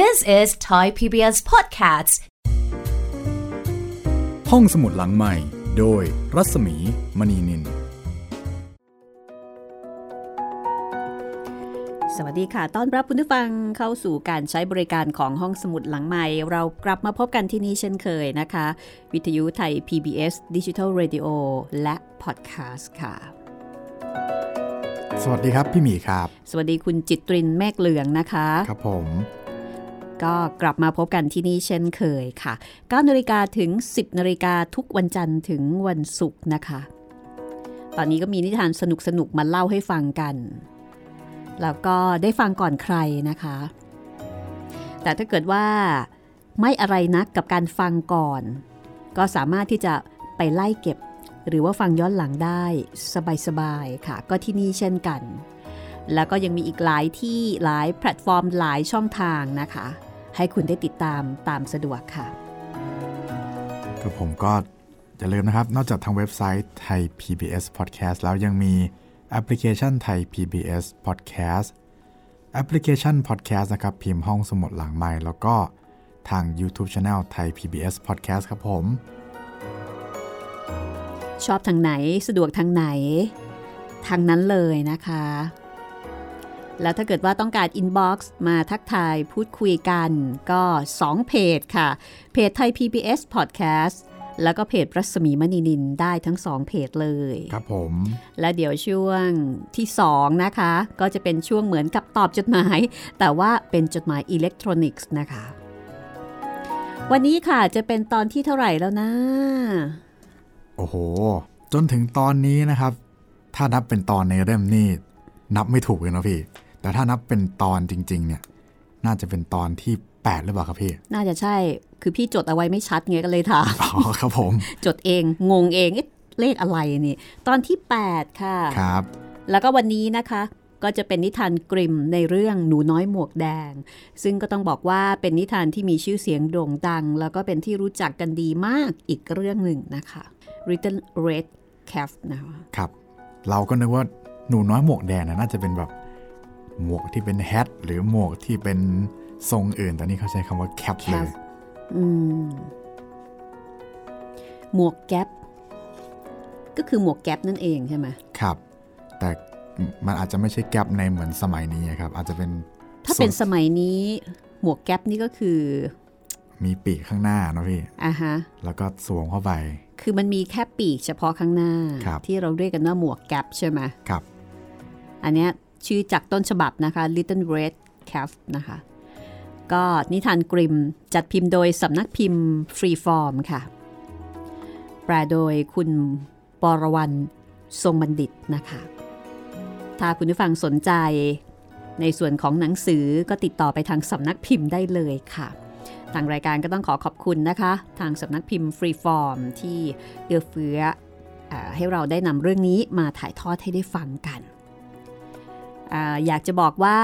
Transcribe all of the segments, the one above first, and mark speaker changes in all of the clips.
Speaker 1: This is Thai PBS Podcasts
Speaker 2: ห้องสมุดหลังใหม่ โดยรัศมีมณีนิน
Speaker 3: สวัสดีค่ะ ต้อนรับคุณผู้ฟังเข้าสู่การใช้บริการของห้องสมุดหลังใหม่ เรากลับมาพบกันที่นี่เช่นเคยนะคะ วิทยุไทย PBS Digital Radio และพอดแคสต์ค่ะ
Speaker 2: สวัสดีครับ พี่หมีครับ
Speaker 3: สวัสดีคุณจิตรินเมฆเหลืองนะคะ
Speaker 2: ครับผม
Speaker 3: ก็กลับมาพบกันที่นี่เช่นเคยค่ะ9นาฬิกาถึง 10นาฬิกาทุกวันจันทร์ถึงวันศุกร์นะคะ ตอนนี้ก็มีนิทานสนุกๆมาเล่าให้ฟังกัน แล้วก็ได้ฟังก่อนใครนะคะ แต่ถ้าเกิดว่าไม่อะไรนักกับการฟังก่อน ก็สามารถที่จะไปไล่เก็บ หรือว่าฟังย้อนหลังได้สบายๆค่ะ ก็ที่นี่เช่นกันแล้วก็ยังมีอีกหลายที่หลายแพลตฟอร์มหลายช่องทางนะคะ ให้คุณได้ติดตามตามสะดวกค่ะ
Speaker 2: กับผมก็อย่าลืมนะครับ นอกจากทางเว็บไซต์ไทย PBS Podcast แล้วยังมีแอปพลิเคชันไทย PBS Podcast แอปพลิเคชัน Podcast นะครับ พิมพ์ห้องสมุดหลังไมค์แล้วก็ทาง YouTube Channel ไทย PBS Podcast ครับผม
Speaker 3: ชอบทางไหนสะดวกทางไหน ทางนั้นเลยนะคะ แล้วถ้าเกิดว่าต้องการ inbox มาทักทายพูดคุยกัน ก็ 2 เพจค่ะ เพจไทย PBS Podcast แล้วก็เพจรัศมีมณีนินได้ทั้ง2เพจเลย
Speaker 2: ครับผม
Speaker 3: และเดี๋ยวช่วงที่ 2 นะคะ ก็จะเป็นช่วงเหมือนกับตอบจดหมาย แต่ว่าเป็นจดหมายอิเล็กทรอนิกส์นะคะ วันนี้ค่ะจะเป็นตอนที่เท่าไหร่แล้วนะ
Speaker 2: โอ้โห จนถึงตอนนี้นะครับ ถ้านับเป็นตอนในเล่มนี่ นับไม่ถูกเลยนะพี่ แต่ถ้านับเป็นตอนจริง ๆ เนี่ย น่าจะเป็นตอนที่8หรือเปล่าครับพี่
Speaker 3: น่าจะใช่ คือพี่จดเอาไว้ไม่ชัดไงก็เลยถาม
Speaker 2: อ๋อครับผม
Speaker 3: จดเอง งงเองเอ๊ะเลขอะไรนี่ ตอนที่ 8 ค่ะ
Speaker 2: ครับ
Speaker 3: แล้วก็วันนี้นะคะ ก็จะเป็นนิทานกริมในเรื่องหนูน้อยหมวกแดง ซึ่งก็ต้องบอกว่าเป็นนิทานที่มีชื่อเสียงโด่งดัง แล้วก็เป็นที่รู้จักกันดีมากอีกเรื่องหนึ่งนะคะ Written Red Calf นะคะ
Speaker 2: ครับ เราก็นึกว่า หนูน้อยหมวกแดงนะน่าจะเป็นแบบหมวกที่เป็นแฮทหรือหมวกที่เป็นทรงอื่น แต่นี่เขาใช้คำว่าแคปเลย
Speaker 3: อืมหมวกแก๊ปก็คือหมวกแก๊ปนั่นเองใช่ไหม
Speaker 2: ครับ แต่มันอาจจะไม่ใช่แกปในเหมือนสมัยนี้ครับ อาจจะเป็น
Speaker 3: ถ้าเป็น
Speaker 2: ทรง
Speaker 3: สมัยนี้ หมวกแก๊ปนี่ก็คือ
Speaker 2: มีปีกข้างหน้าเนอะพี่
Speaker 3: อ่าฮะ
Speaker 2: แล้วก็สวมเข้าไป
Speaker 3: คือมันมีแค่ปีกเฉพาะข้างหน้า
Speaker 2: ครับ
Speaker 3: ที่เราเรียกกันว่าหมวกแก๊ปใช่ไหม
Speaker 2: ครับ
Speaker 3: อันนี้ชื่อจากต้นฉบับนะคะ Little Red Calf นะคะ ก็นิทานกริมจัดพิมพ์โดยสำนักพิมพ์ Freeform ค่ะ แปลโดยคุณปรวรรณทรงบัณฑิตนะคะ ถ้าคุณผู้ฟังสนใจในส่วนของหนังสือก็ติดต่อไปทางสำนักพิมพ์ได้เลยค่ะ ทางรายการก็ต้องขอขอบคุณนะคะ ทางสำนักพิมพ์ Freeform ที่เอื้อเฟื้อให้เราได้นำเรื่องนี้มาถ่ายทอดให้ได้ฟังกัน อาอยากจะบอกว่า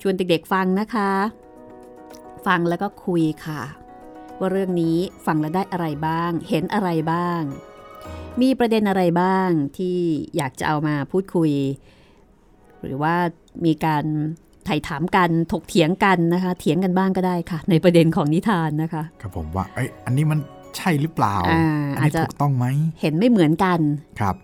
Speaker 3: ชวนเด็กๆฟังนะคะ ฟังแล้วก็คุยค่ะ ว่าเรื่องนี้ฟังแล้วได้อะไรบ้าง เห็นอะไรบ้าง มีประเด็นอะไรบ้างที่อยากจะเอามาพูดคุย หรือว่ามีการไถ่ถามกันถกเถียงกันนะคะ เถียงกันบ้างก็ได้ค่ะ ในประเด็นของนิทานนะคะ
Speaker 2: ครับผมว่าเอ้ยอันนี้มันใช่หรือเปล่า
Speaker 3: อ่า
Speaker 2: อันนี้
Speaker 3: อาจจะ
Speaker 2: ถูกต้องไหม
Speaker 3: เห็นไม่เหมือนกัน
Speaker 2: ครับ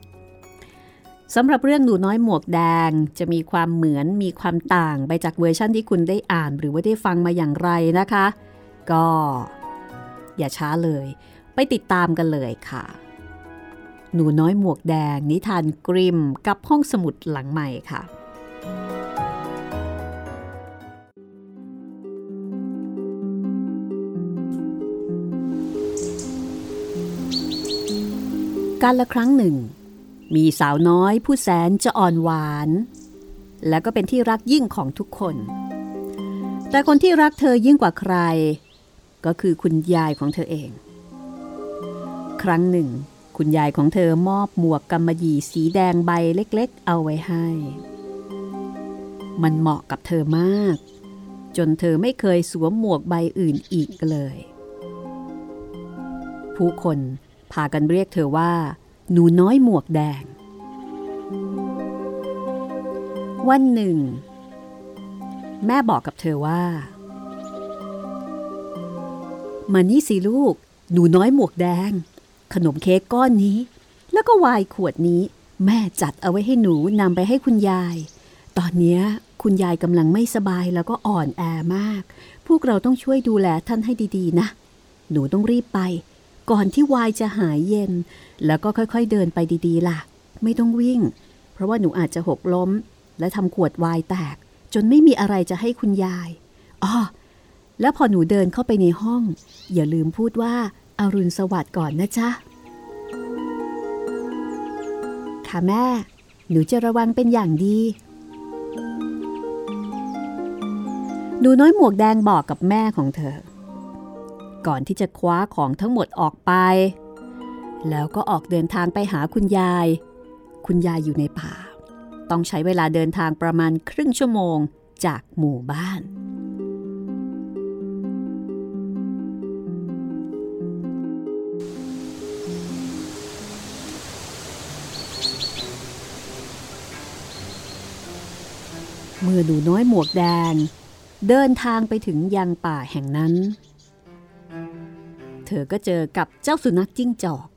Speaker 3: สำหรับเรื่องหนูน้อยหมวกแดงจะมีความเหมือนมีความต่างไปจากเวอร์ชั่นที่คุณได้อ่านหรือว่าได้ฟังมาอย่างไรนะคะ ก็ อย่าช้าเลย ไปติดตามกันเลยค่ะ หนูน้อยหมวกแดง นิทานกริมกับห้องสมุดหลังใหม่ค่ะ การละครั้งหนึ่ง มีสาวน้อยผู้แสนจะอ่อนหวาน และก็เป็นที่รักยิ่งของทุกคน แต่คนที่รักเธอยิ่งกว่าใคร ก็คือคุณยายของเธอเอง ครั้งหนึ่ง คุณยายของเธอมอบหมวกกำมะหยี่สีแดงใบเล็กๆ เอาไว้ให้ มันเหมาะกับเธอมาก จนเธอไม่เคยสวมหมวกใบอื่นอีกเลย ผู้คนพากันเรียกเธอว่า หนูน้อยหมวกแดง วันหนึ่ง แม่บอกกับเธอว่า มานี่สิลูก หนูน้อยหมวกแดง ขนมเค้กก้อนนี้ แล้วก็ไวายขวดนี้ แม่จัดเอาไว้ให้หนูนำไปให้คุณยาย ตอนเนี้คุณยายกำลังไม่สบายแล้วก็อ่อนแอมาก พวกเราต้องช่วยดูแลท่านให้ดีๆ นะ หนูต้องรีบไป ก่อนที่วายจะหายเย็น แล้วก็ค่อยๆเดินไปดีๆ ล่ะ ไม่ต้องวิ่ง เพราะว่าหนูอาจจะหกล้ม และทำขวดวายแตก จนไม่มีอะไรจะให้คุณยายอ๋อแล้วพอหนูเดินเข้าไปในห้อง อย่าลืมพูดว่าอารุณสวัสดิ์ก่อนนะจ๊ะ ค่ะแม่ หนูจะระวังเป็นอย่างดี หนูน้อยหมวกแดงบอกกับแม่ของเธอ ก่อนที่จะคว้าของทั้งหมดออกไป แล้วก็ออกเดินทางไปหาคุณยาย คุณยายอยู่ในป่า ต้องใช้เวลาเดินทางประมาณครึ่งชั่วโมงจากหมู่บ้าน เมื่อหนูน้อยหมวกแดงเดินทางไปถึงยังป่าแห่งนั้น เธอก็เจอกับเจ้าสุนัขจิ้งจอก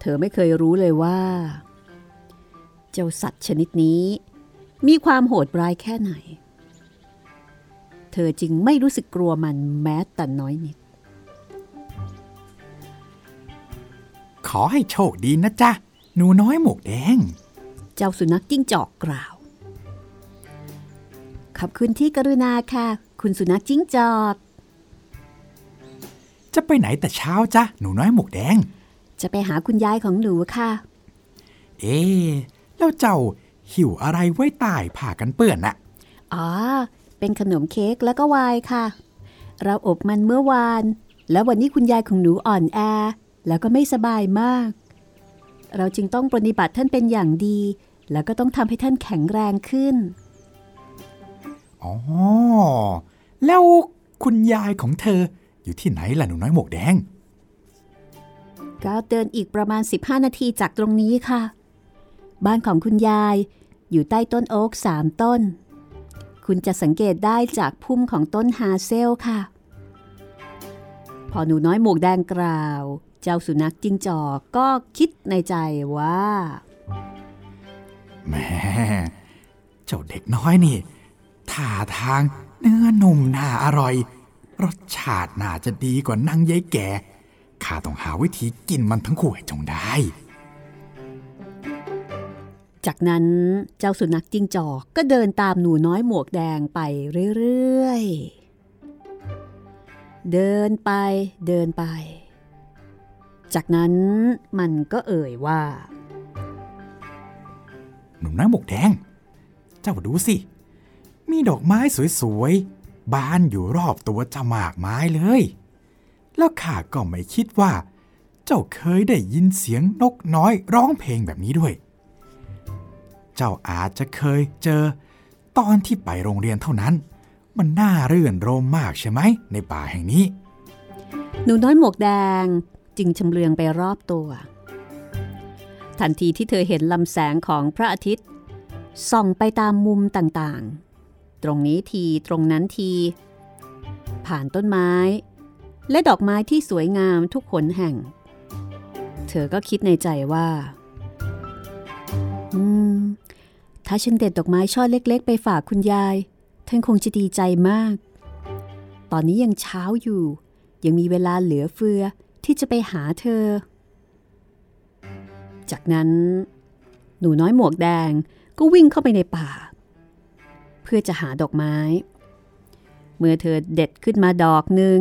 Speaker 3: เธอไม่เคยรู้เลยว่า เจ้าสัตว์ชนิดนี้ มีความโหดร้ายแค่ไหน เธอจึงไม่รู้สึกกลัวมันแม้แต่น้อยนิด
Speaker 2: ขอให้โชคดีนะจ๊ะ หนูน้อยหมวกแดง
Speaker 3: เจ้าสุนัขจิ้งจอกกล่าวขอบคุณที่กรุณาค่ะ คุณสุนัขจิ้งจอก
Speaker 2: จะไปไหนแต่เช้าจ๊ะหนูน้อยหมวกแดง
Speaker 3: จะไปหาคุณยายของหนูค่ะ
Speaker 2: เอ๊ะแล้วเจ้าหิวอะไรไว้ใต้ผ้ากันเปื้อนน่ะ
Speaker 3: อ๋อ เป็นขนมเค้กแล้วก็ไวน์ค่ะ เราอบมันเมื่อวาน แล้ววันนี้คุณยายของหนูอ่อนแอ แล้วก็ไม่สบายมาก เราจึงต้องปฏิบัติท่านเป็นอย่างดี แล้วก็ต้องทำให้ท่านแข็งแรงขึ้น
Speaker 2: อ๋อ แล้วคุณยายของเธอ อยู่ที่ไหนล่ะหนูน้อยหมวกแดง
Speaker 3: ก็เดินอีกประมาณ 15 นาทีจากตรงนี้ค่ะ บ้านของคุณยายอยู่ใต้ต้นโอ๊กสามต้น คุณจะสังเกตได้จากพุ่มของต้นฮาเซลค่ะ พอหนูน้อยหมวกแดงกล่าว เจ้าสุนัขจิ้งจอกก็คิดในใจว่า
Speaker 2: แหม่เจ้าเด็กน้อยนี่ท่าทางเนื้อนุ่มน่าอร่อย รสชาติน่าจะดีกว่านางยายแก่ข้าต้องหาวิธีกินมันทั้งคู่ให้จงได้
Speaker 3: จากนั้นเจ้าสุนัขจิ้งจอกก็เดินตามหนูน้อยหมวกแดงไปเรื่อยๆ เดินไปเดินไป จากนั้นมันก็เอ่ยว่า
Speaker 2: หนุ่มน้อยหมวกแดง เจ้าดูสิ มีดอกไม้สวยๆ บานอยู่รอบตัวจ้ามากมายเลย แล้วข้าก็ไม่คิดว่า เจ้าเคยได้ยินเสียงนกน้อยร้องเพลงแบบนี้ด้วย เจ้าอาจจะเคยเจอตอนที่ไปโรงเรียนเท่านั้น มันน่ารื่นรมมากใช่ไหม ในป่าแห่งนี้
Speaker 3: หนูน้อยหมวกแดงจึงชำเลืองไปรอบตัว ทันทีที่เธอเห็นลำแสงของพระอาทิตย์ส่องไปตามมุมต่างๆ ตรงนี้ทีตรงนั้นที ผ่านต้นไม้ และดอกไม้ที่สวยงามทุกขนแห่ง เธอก็คิดในใจว่า อืม ถ้าฉันเด็ดดอกไม้ช่อเล็ก ๆ ไปฝากคุณยายท่านคงจะดีใจมาก ตอนนี้ยังเช้าอยู่ ยังมีเวลาเหลือเฟือที่จะไปหาเธอ จากนั้น หนูน้อยหมวกแดงก็วิ่งเข้าไปในป่า เพื่อจะหาดอกไม้ เมื่อเธอเด็ดขึ้นมาดอกหนึ่ง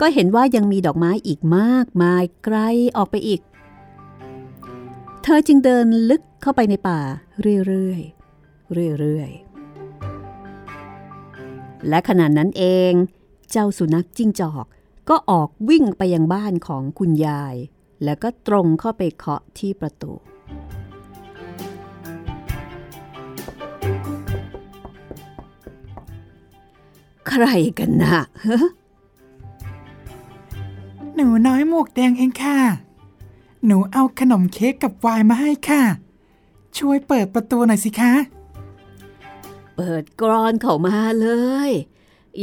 Speaker 3: ก็เห็นว่ายังมีดอกไม้อีกมากมายไกลออกไปอีก เธอจึงเดินลึกเข้าไปในป่าเรื่อยๆเรื่อยๆ และขณะนั้นเองเจ้าสุนัขจิ้งจอกก็ออกวิ่งไปยังบ้านของคุณยาย แล้วก็ตรงเข้าไปเคาะที่ประตู ใครกันนะฮะ
Speaker 2: หนูน้อยหมวกแดงเองค่ะ หนูเอาขนมเค้กกับไวน์มาให้ค่ะ ช่วยเปิดประตูหน่อยสิคะ
Speaker 3: เปิดกรอนเข้ามาเลย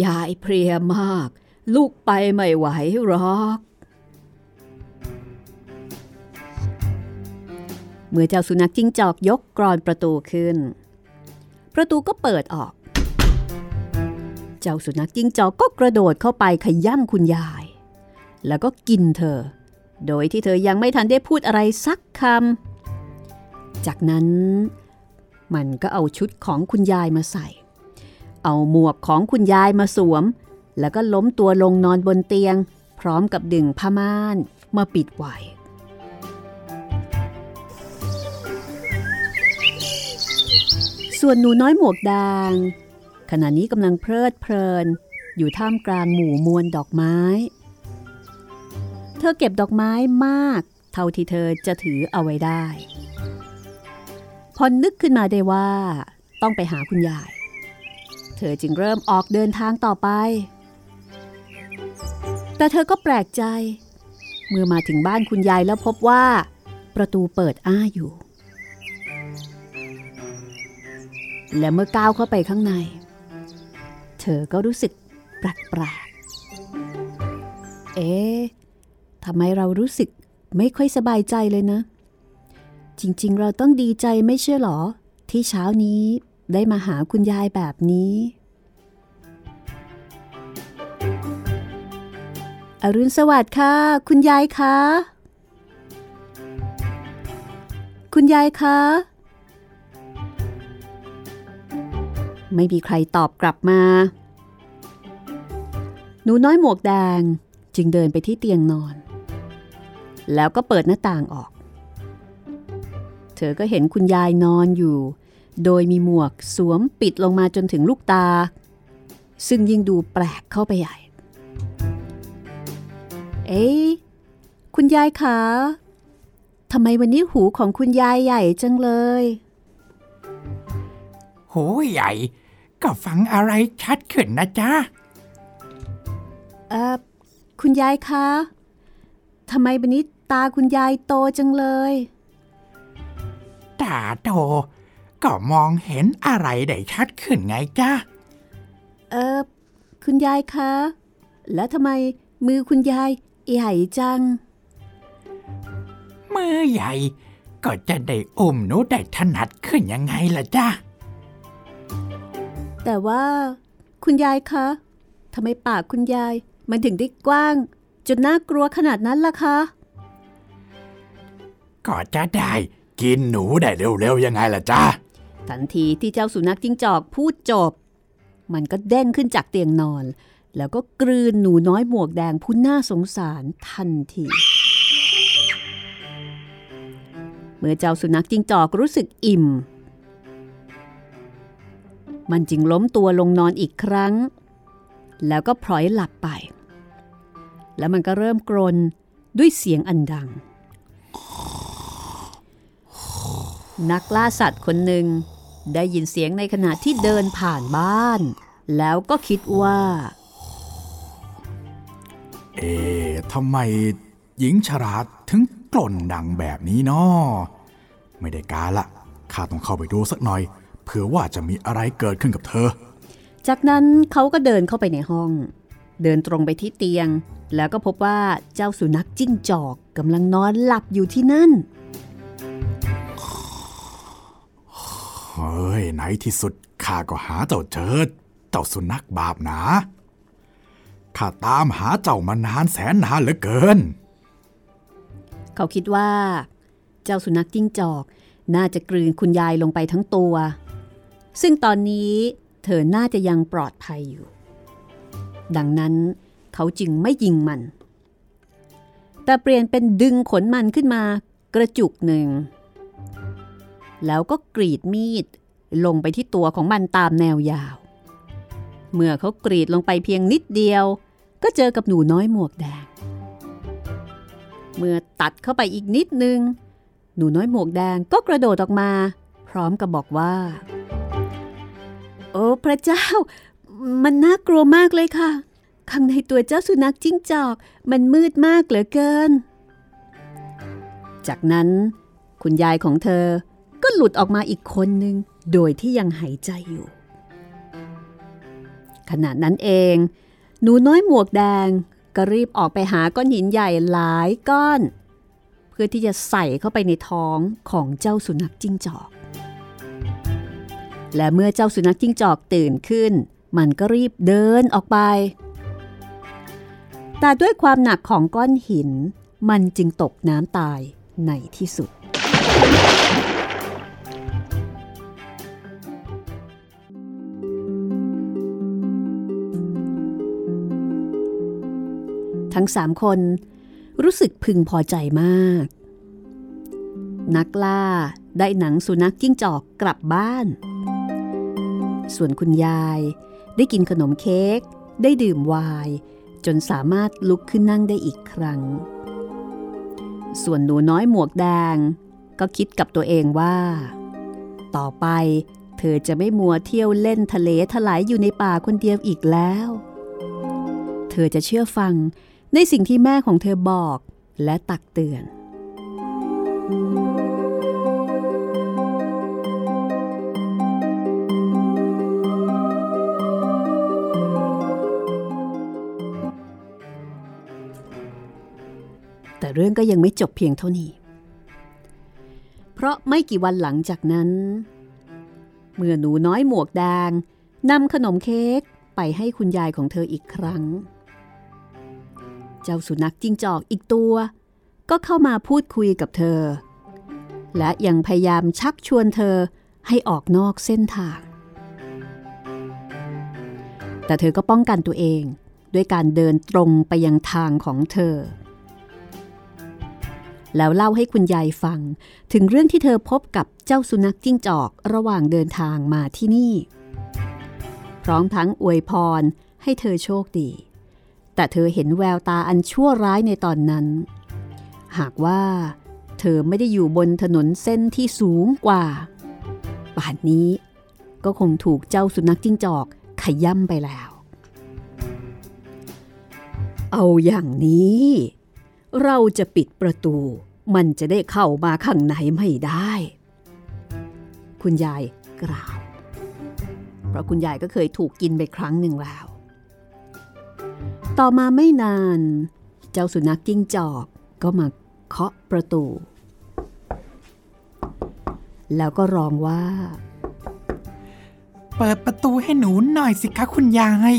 Speaker 3: ยายเพลียมาก ลูกไปไม่ไหวหรอก เมื่อเจ้าสุนัขจิ้งจอกยกกรอนประตูขึ้น ประตูก็เปิดออก เจ้าสุนัขจิ้งจอกก็กระโดดเข้าไปขย่ำคุณยาย แล้วก็กินเธอ โดยที่เธอยังไม่ทันได้พูดอะไรสักคำ จากนั้น มันก็เอาชุดของคุณยายมาใส่ เอาหมวกของคุณยายมาสวม แล้วก็ล้มตัวลงนอนบนเตียง พร้อมกับดึงผ้าม่านมาปิดไว้ส่วนหนูน้อยหมวกแดง ขณะนี้กำลังเพลิดเพลิน อยู่ท่ามกลางหมู่มวลดอกไม้ เธอเก็บดอกไม้มาก เท่าที่เธอจะถือเอาไว้ได้ พอนึกขึ้นมาได้ว่า ต้องไปหาคุณยาย เธอจึงเริ่มออกเดินทางต่อไป แต่เธอก็แปลกใจ เมื่อมาถึงบ้านคุณยายแล้วพบว่า ประตูเปิดอ้าอยู่และเมื่อก้าวเข้าไปข้างใน เธอก็รู้สึกแปลกๆ เอ๊ะทำไมเรารู้สึกไม่ค่อยสบายใจเลยนะ จริงๆ เราต้องดีใจไม่ใช่หรอ ที่เช้านี้ได้มาหาคุณยายแบบนี้ อรุณสวัสดิ์ค่ะ คุณยายคะ คุณยายคะ ไม่มีใครตอบกลับมา หนูน้อยหมวกแดงจึงเดินไปที่เตียงนอน แล้วก็เปิดหน้าต่างออก เธอก็เห็นคุณยายนอนอยู่ โดยมีหมวกสวมปิดลงมาจนถึงลูกตา ซึ่งยิ่งดูแปลกเข้าไปใหญ่ เอ๊ะคุณยายคะทำไมวันนี้หูของคุณยายใหญ่จังเลย
Speaker 4: หูใหญ่ ก็ฟังอะไรชัดขึ้นนะจ๊ะ
Speaker 3: เออคุณยายคะทำไมวันนี้ตาคุณยายโตจังเลย
Speaker 4: ตาโต ก็มองเห็นอะไรได้ชัดขึ้นไงจ๊ะ
Speaker 3: เออ คุณยายคะ แล้วทำไมมือคุณยายใหญ่จัง
Speaker 4: มือใหญ่ก็จะได้อุ้มหนูได้ถนัดขึ้นยังไงล่ะจ๊ะ
Speaker 3: แต่ว่าคุณยายคะทำไมปากคุณยายมันถึงได้กว้าง จนน่ากลัวขนาดนั้นล่ะคะ
Speaker 4: ก็จะได้กินหนูได้เร็วๆยังไงล่ะจ๊ะ
Speaker 3: ทันทีที่เจ้าสุนัขจิ้งจอกพูดจบ มันก็เด้งขึ้นจากเตียงนอน แล้วก็กลืนหนูน้อยหมวกแดงผู้น่าสงสารทันที เมื่อเจ้าสุนัขจิ้งจอกรู้สึกอิ่ม มันจึงล้มตัวลงนอนอีกครั้ง แล้วก็พลอยหลับไป แล้วมันก็เริ่มกรนด้วยเสียงอันดัง นักล่าสัตว์คนหนึ่งได้ยินเสียงในขณะที่เดินผ่านบ้าน แล้วก็คิดว่า
Speaker 2: เอ๊ะทำไมหญิงฉลาถึงกล่นดังแบบนี้นาะไม่ได้การละข้าต้องเข้าไปดูสักหน่อย เผื่อว่าจะมีอะไรเกิดขึ้นกับเธอ
Speaker 3: จากนั้นเขาก็เดินเข้าไปในห้อง เดินตรงไปที่เตียง แล้วก็พบว่าเจ้าสุนัขจิ้งจอกกำลังนอนหลับอยู่ที่นั่น
Speaker 2: เฮ้ยในที่สุดข้าก็หาเจ้าเจอเจ้าสุนัขบาปหนาข้าตามหาเจ้ามานานแสนนานเหลือเกิน
Speaker 3: เขาคิดว่า เจ้าสุนัขจิ้งจอกน่าจะกลืนคุณยายลงไปทั้งตัว ซึ่งตอนนี้เธอน่าจะยังปลอดภัยอยู่ ดังนั้นเขาจึงไม่ยิงมัน แต่เปลี่ยนเป็นดึงขนมันขึ้นมากระจุกหนึ่ง แล้วก็กรีดมีดลงไปที่ตัวของมันตามแนวยาว เมื่อเขากรีดลงไปเพียงนิดเดียว ก็เจอกับหนูน้อยหมวกแดง เมื่อตัดเข้าไปอีกนิดนึง หนูน้อยหมวกแดงก็กระโดดออกมา พร้อมกับบอกว่า โอ้พระเจ้า มันน่ากลัวมากเลยค่ะ ข้างในตัวเจ้าสุนัขจิ้งจอก มันมืดมากเหลือเกิน จากนั้น คุณยายของเธอก็หลุดออกมาอีกคนหนึ่งโดยที่ยังหายใจอยู่ ขณะนั้นเอง หนูน้อยหมวกแดงก็รีบออกไปหาก้อนหินใหญ่หลายก้อน เพื่อที่จะใส่เข้าไปในท้องของเจ้าสุนัขจิ้งจอก และเมื่อเจ้าสุนัขจิ้งจอกตื่นขึ้น มันก็รีบเดินออกไป แต่ด้วยความหนักของก้อนหิน มันจึงตกน้ำตายในที่สุด ทั้งสามคนรู้สึกพึงพอใจมาก นักล่าได้หนังสุนัขจิ้งจอกกลับบ้าน ส่วนคุณยายได้กินขนมเค้ก ได้ดื่มไวน์จนสามารถลุกขึ้นนั่งได้อีกครั้ง ส่วนหนูน้อยหมวกแดง ก็คิดกับตัวเองว่า ต่อไปเธอจะไม่มัวเที่ยวเล่นทะเลถลายอยู่ในป่าคนเดียวอีกแล้ว เธอจะเชื่อฟังในสิ่งที่แม่ของเธอบอกและตักเตือน เรื่องก็ยังไม่จบเพียงเท่านี้ เพราะไม่กี่วันหลังจากนั้น เมื่อหนูน้อยหมวกแดงนำขนมเค้กไปให้คุณยายของเธออีกครั้ง เจ้าสุนัขจิ้งจอกอีกตัว ก็เข้ามาพูดคุยกับเธอ และยังพยายามชักชวนเธอให้ออกนอกเส้นทาง แต่เธอก็ป้องกันตัวเองด้วยการเดินตรงไปยังทางของเธอ แล้วเล่าให้คุณยายฟัง ถึงเรื่องที่เธอพบกับเจ้าสุนัขจิ้งจอกระหว่างเดินทางมาที่นี่ พร้อมทั้งอวยพรให้เธอโชคดี แต่เธอเห็นแววตาอันชั่วร้ายในตอนนั้น หากว่า เธอไม่ได้อยู่บนถนนเส้นที่สูงกว่าป่านนี้ ก็คงถูกเจ้าสุนัขจิ้งจอกขย่ำไปแล้ว เอาอย่างนี้ เราจะปิดประตู มันจะได้เข้ามาข้างในไม่ได้ คุณยายกล่าว เพราะคุณยายก็เคยถูกกินไปครั้งหนึ่งแล้ว ต่อมาไม่นาน เจ้าสุนัขจิ้งจอกก็มาเคาะประตู แล้วก็ร้องว่า
Speaker 4: เปิดประตูให้หนูหน่อยสิคะคุณยาย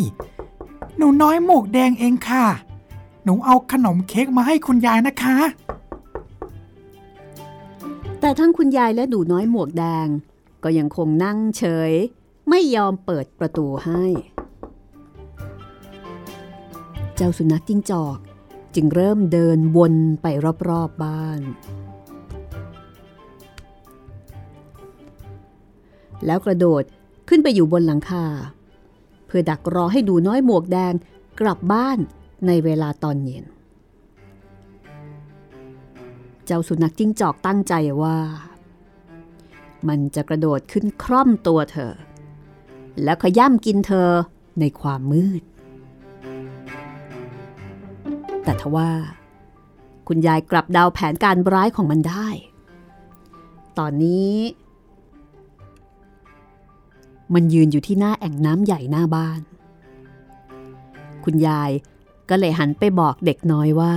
Speaker 4: หนูน้อยหมวกแดงเองค่ะ หนูเอาขนมเค้กมาให้คุณยายนะคะ
Speaker 3: แต่ทั้งคุณยายและหนูน้อยหมวกแดง ก็ยังคงนั่งเฉย ไม่ยอมเปิดประตูให้ เจ้าสุนัขจิ้งจอกจึงเริ่มเดินวนไปรอบๆบบ้าน แล้วกระโดดขึ้นไปอยู่บนหลังคา เพื่อดักรอให้ดูน้อยหมวกแดงกลับบ้าน ในเวลาตอนเย็น เจ้าสุนัขจิ้งจอกตั้งใจว่า มันจะกระโดดขึ้นคร่อมตัวเธอ แล้วขย่ำกินเธอในความมืด แต่ทว่า คุณยายกลับดาวแผนการร้ายของมันได้ ตอนนี้ มันยืนอยู่ที่หน้าแอ่งน้ำใหญ่หน้าบ้านคุณยาย ก็เลยหันไปบอกเด็กน้อยว่า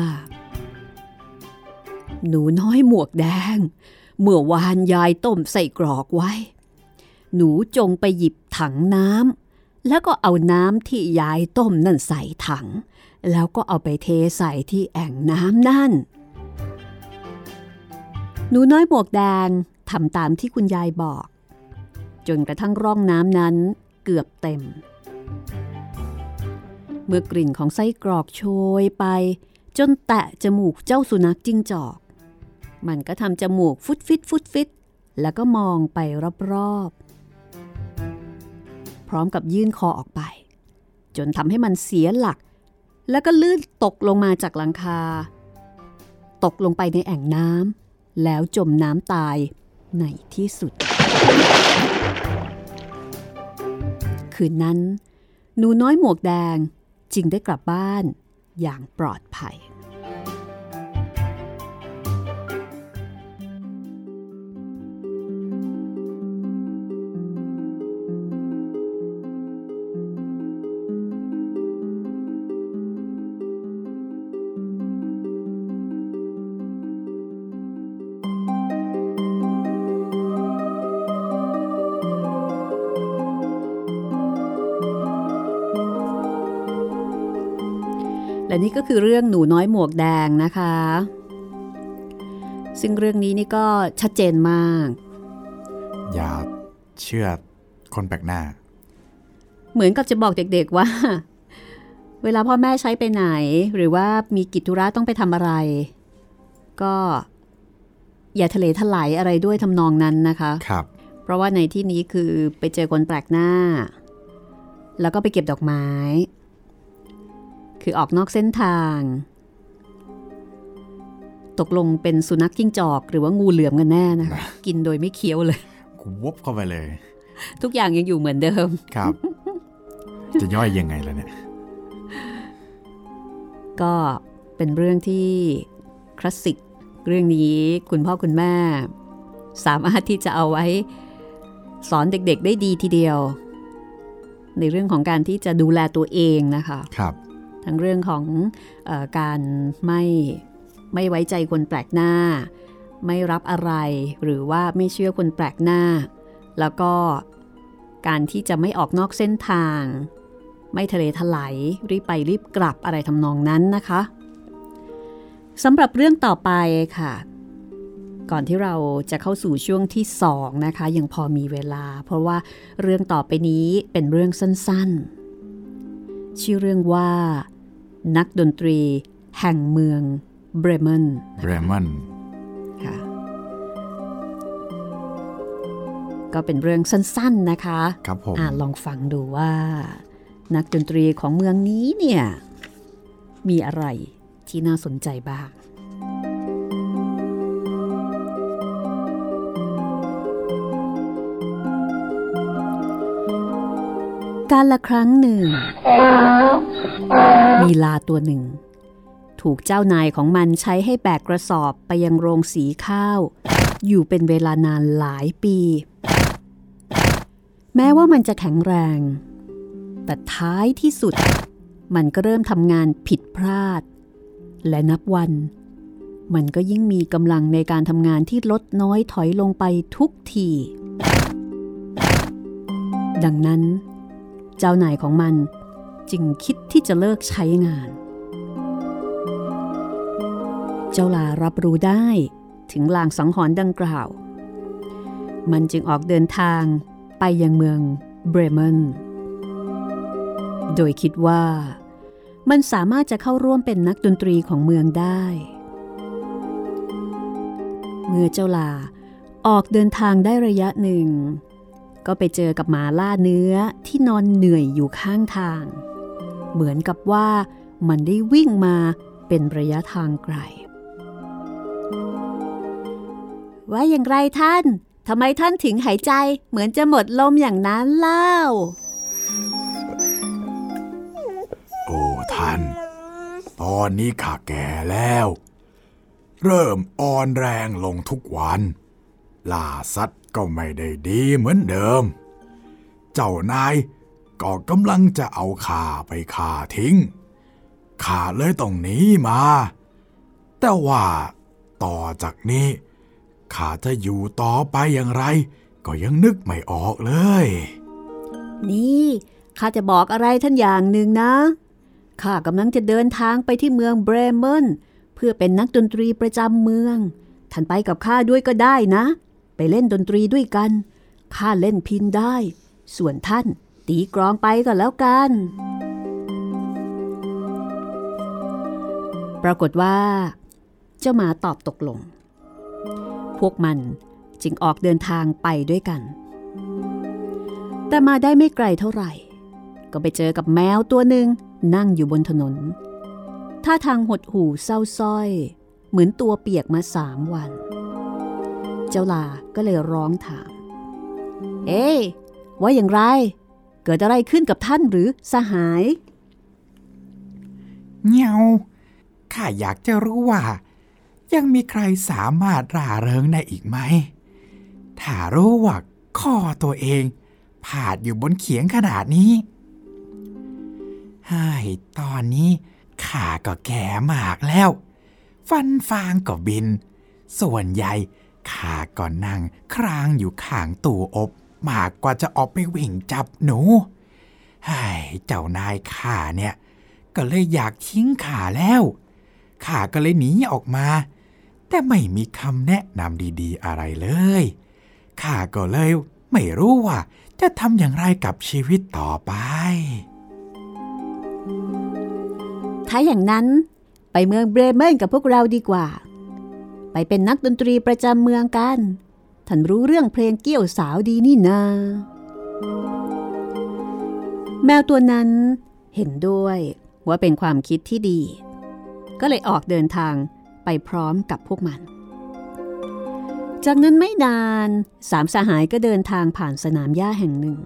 Speaker 3: หนูน้อยหมวกแดง เมื่อวานยายต้มใส่กรอกไว้ หนูจงไปหยิบถังน้ำแล้วก็เอาน้ำที่ยายต้มนั่นใส่ถัง แล้วก็เอาไปเทใส่ที่แอ่งน้ำนั่น หนูน้อยหมวกแดงทำตามที่คุณยายบอก จนกระทั่งร่องน้ำนั้นเกือบเต็ม เมื่อกลิ่นของไส้กรอกโชยไป จนแตะจมูกเจ้าสุนัขจิ้งจอก มันก็ทำจมูกฟุดฟิตฟุดฟิตแล้วก็มองไปรอบๆ พร้อมกับยื่นคอออกไป จนทำให้มันเสียหลัก แล้วก็ลื่นตกลงมาจากหลังคา ตกลงไปในแอ่งน้ำแล้วจมน้ำตายในที่สุด คืนนั้น หนูน้อยหมวกแดง จึงได้กลับบ้านอย่างปลอดภัย นี่ก็คือเรื่องหนูน้อยหมวกแดงนะคะ ซึ่งเรื่องนี้นี่ก็ชัดเจนมาก
Speaker 2: อย่าเชื่อคนแปลกหน้า
Speaker 3: เหมือนกับจะบอกเด็กๆว่า เวลาพ่อแม่ใช้ไปไหน หรือว่ามีกิจธุระต้องไปทำอะไร ก็ อย่าทะเลทลายอะไรด้วยทำนองนั้นนะคะ
Speaker 2: ครับ
Speaker 3: เพราะว่าในที่นี้คือไปเจอคนแปลกหน้า แล้วก็ไปเก็บดอกไม้ คือออกนอกเส้นทาง ตกลงเป็นสุนัขจิ้งจอก หรือว่างูเหลือมกันแน่นะคะกินโดยไม่เคี้ยวเลย
Speaker 2: กูวบเข้าไปเลย
Speaker 3: ทุกอย่างยังอยู่เหมือนเดิม
Speaker 2: ครับ จะย่อยยังไงล่ะเนี่ย
Speaker 3: ก็เป็นเรื่องที่คลาสสิก เรื่องนี้คุณพ่อคุณแม่ สามารถที่จะเอาไว้ สอนเด็กๆได้ดีทีเดียว ในเรื่องของการที่จะดูแลตัวเองนะคะ
Speaker 2: ครับ
Speaker 3: ทั้งเรื่องของออการไม่ไม่ไว้ใจคนแปลกหน้า ไม่รับอะไรหรือว่าไม่เชื่อคนแปลกหน้า แล้วก็การที่จะไม่ออกนอกเส้นทาง ไม่ทะเลทลายรีบไปรีบกลับอะไรทำนองนั้นนะคะสำหรับเรื่องต่อไปค่ะ ก่อนที่เราจะเข้าสู่ช่วงที่สองนะคะ ยังพอมีเวลา เพราะว่าเรื่องต่อไปนี้เป็นเรื่องสั้นๆ ชื่อเรื่องว่า นักดนตรี แห่งเมืองเบรเมน
Speaker 2: เรมอน
Speaker 3: ค่ะก็เป็นเรื่องสั้นๆนะคะ
Speaker 2: ครับผม
Speaker 3: อ่าลองฟังดูว่า นักดนตรีของเมืองนี้เนี่ย มีอะไรที่น่าสนใจบ้าง การละครั้งหนึ่ง มีลาตัวหนึ่ง ถูกเจ้านายของมันใช้ให้แบกกระสอบไปยังโรงสีข้าว อยู่เป็นเวลานานหลายปี แม้ว่ามันจะแข็งแรง แต่ท้ายที่สุด มันก็เริ่มทำงานผิดพลาด และนับวัน มันก็ยิ่งมีกำลังในการทำงานที่ลดน้อยถอยลงไปทุกทีดังนั้น จ้านายของมันจึงคิดที่จะเลิกใช้งาน เจ้าลารับรู้ได้ถึงลางสังหรณ์ดังกล่าว มันจึงออกเดินทางไปยังเมืองเบรเมน โดยคิดว่ามันสามารถจะเข้าร่วมเป็นนักดนตรีของเมืองได้ เมื่อเจ้าลาออกเดินทางได้ระยะหนึ่ง ก็ไปเจอกับหมาล่าเนื้อที่นอนเหนื่อยอยู่ข้างทาง เหมือนกับว่ามันได้วิ่งมาเป็นระยะทางไกล ว่าอย่างไรท่านทำไมท่านถึงหายใจเหมือนจะหมดลมอย่างนั้นเล่า
Speaker 2: โอ้ท่าน ตอนนี้ข้าแก่แล้ว เริ่มอ่อนแรงลงทุกวัน ล่าสัตว ก็ไม่ได้ดีเหมือนเดิม เจ้านายก็กำลังจะเอาข้าไปฆ่าทิ้งข้าเลยต้องหนีมา แต่ว่าต่อจากนี้ข้าจะอยู่ต่อไปอย่างไร ก็ยังนึกไม่ออกเลย
Speaker 3: นี่ข้าจะบอกอะไรท่านอย่างหนึ่งนะข้ากำลังจะเดินทางไปที่เมืองเบรเมนเพื่อเป็นนักดนตรีประจำเมือง ท่านไปกับข้าด้วยก็ได้นะ ไปเล่นดนตรีด้วยกัน ข้าเล่นพินได้ ส่วนท่านตีกรองไปก็แล้วกัน ปรากฏว่า เจ้าหมาตอบตกลง พวกมันจึงออกเดินทางไปด้วยกัน แต่มาได้ไม่ไกลเท่าไหร่ ก็ไปเจอกับแมวตัวหนึ่งนั่งอยู่บนถนน ท่าทางหดหู่เศร้าส้อย เหมือนตัวเปียกมาสามวัน เจ้าลาก็เลยร้องถาม เอ๊ว่าอย่างไร เกิดอะไรขึ้นกับท่านหรือสหาย
Speaker 4: เงียวข้าอยากจะรู้ว่า ยังมีใครสามารถร่าเริงได้อีกไหม ถ้ารู้ว่าข้อตัวเองผาดอยู่บนเขียงขนาดนี้ไอ้ตอนนี้ข้าก็แก่มากแล้ว ฟันฟางก็บิน ส่วนใหญ่ ข้าก็นั่งครางอยู่ข้างตู้อบมากกว่าจะออกไปวิ่งจับหนูไอ้เจ้านายข้าเนี่ย
Speaker 2: ก็เลยอยากทิ้งข่าแล้ว ข้าก็เลยหนีออกมา แต่ไม่มีคำแนะนำดีๆอะไรเลย ข้าก็เลยไม่รู้ว่าจะทำอย่างไรกับชีวิตต่อไป
Speaker 3: ถ้าอย่างนั้นไปเมืองเบรเมนกับพวกเราดีกว่า ไปเป็นนักดนตรีประจำเมืองกัน ท่านรู้เรื่องเพลงเกี่ยวสาวดีนี่นา แมวตัวนั้นเห็นด้วยว่าเป็นความคิดที่ดี ก็เลยออกเดินทางไปพร้อมกับพวกมัน จากนั้นไม่นานสามสหายก็เดินทางผ่านสนามหญ้าแห่งหนึ่ง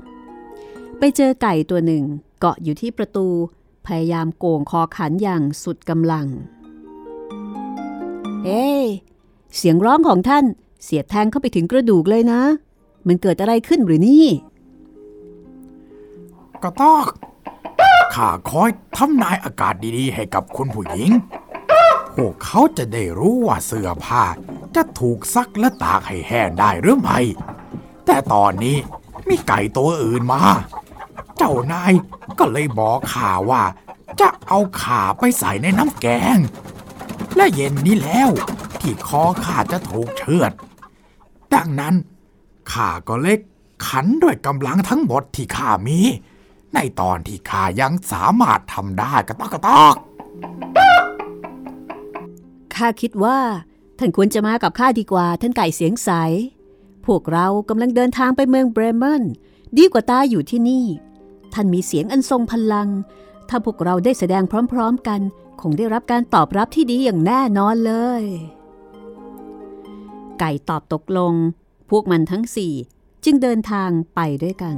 Speaker 3: ไปเจอไก่ตัวหนึ่งเกาะอยู่ที่ประตู พยายามโก่งคอขันอย่างสุดกำลัง เอ้ เสียงร้องของท่านเสียดแทงเข้าไปถึงกระดูกเลยนะ มันเกิดอะไรขึ้นหรือนี่
Speaker 2: กระตอกข้าคอยทำนายอากาศดีๆ ให้กับคุณผู้หญิง พวกเขาจะได้รู้ว่าเสื้อผ้าจะถูกซักและตากให้แห้งได้หรือไม่ แต่ตอนนี้มีไก่ตัวอื่นมา เจ้านายก็เลยบอกข้าว่า จะเอาข่าไปใส่ในน้ำแกง และเย็นนี้แล้ว ที่คอข้าจะถูกเชือด ดังนั้นข้าก็เล็กขันด้วยกำลังทั้งหมดที่ข้ามี ในตอนที่ข้ายังสามารถทำได้กระตอกกระตอก
Speaker 3: ข้าคิดว่า ท่านควรจะมากับข้าดีกว่า ท่านไก่เสียงใส พวกเรากำลังเดินทางไปเมืองเบรเมนดีกว่าตายอยู่ที่นี่ ท่านมีเสียงอันทรงพลัง ถ้าพวกเราได้แสดงพร้อม ๆ กัน คงได้รับการตอบรับที่ดีอย่างแน่นอนเลย ไก่ตอบตกลง พวกมันทั้งสี่จึงเดินทางไปด้วยกัน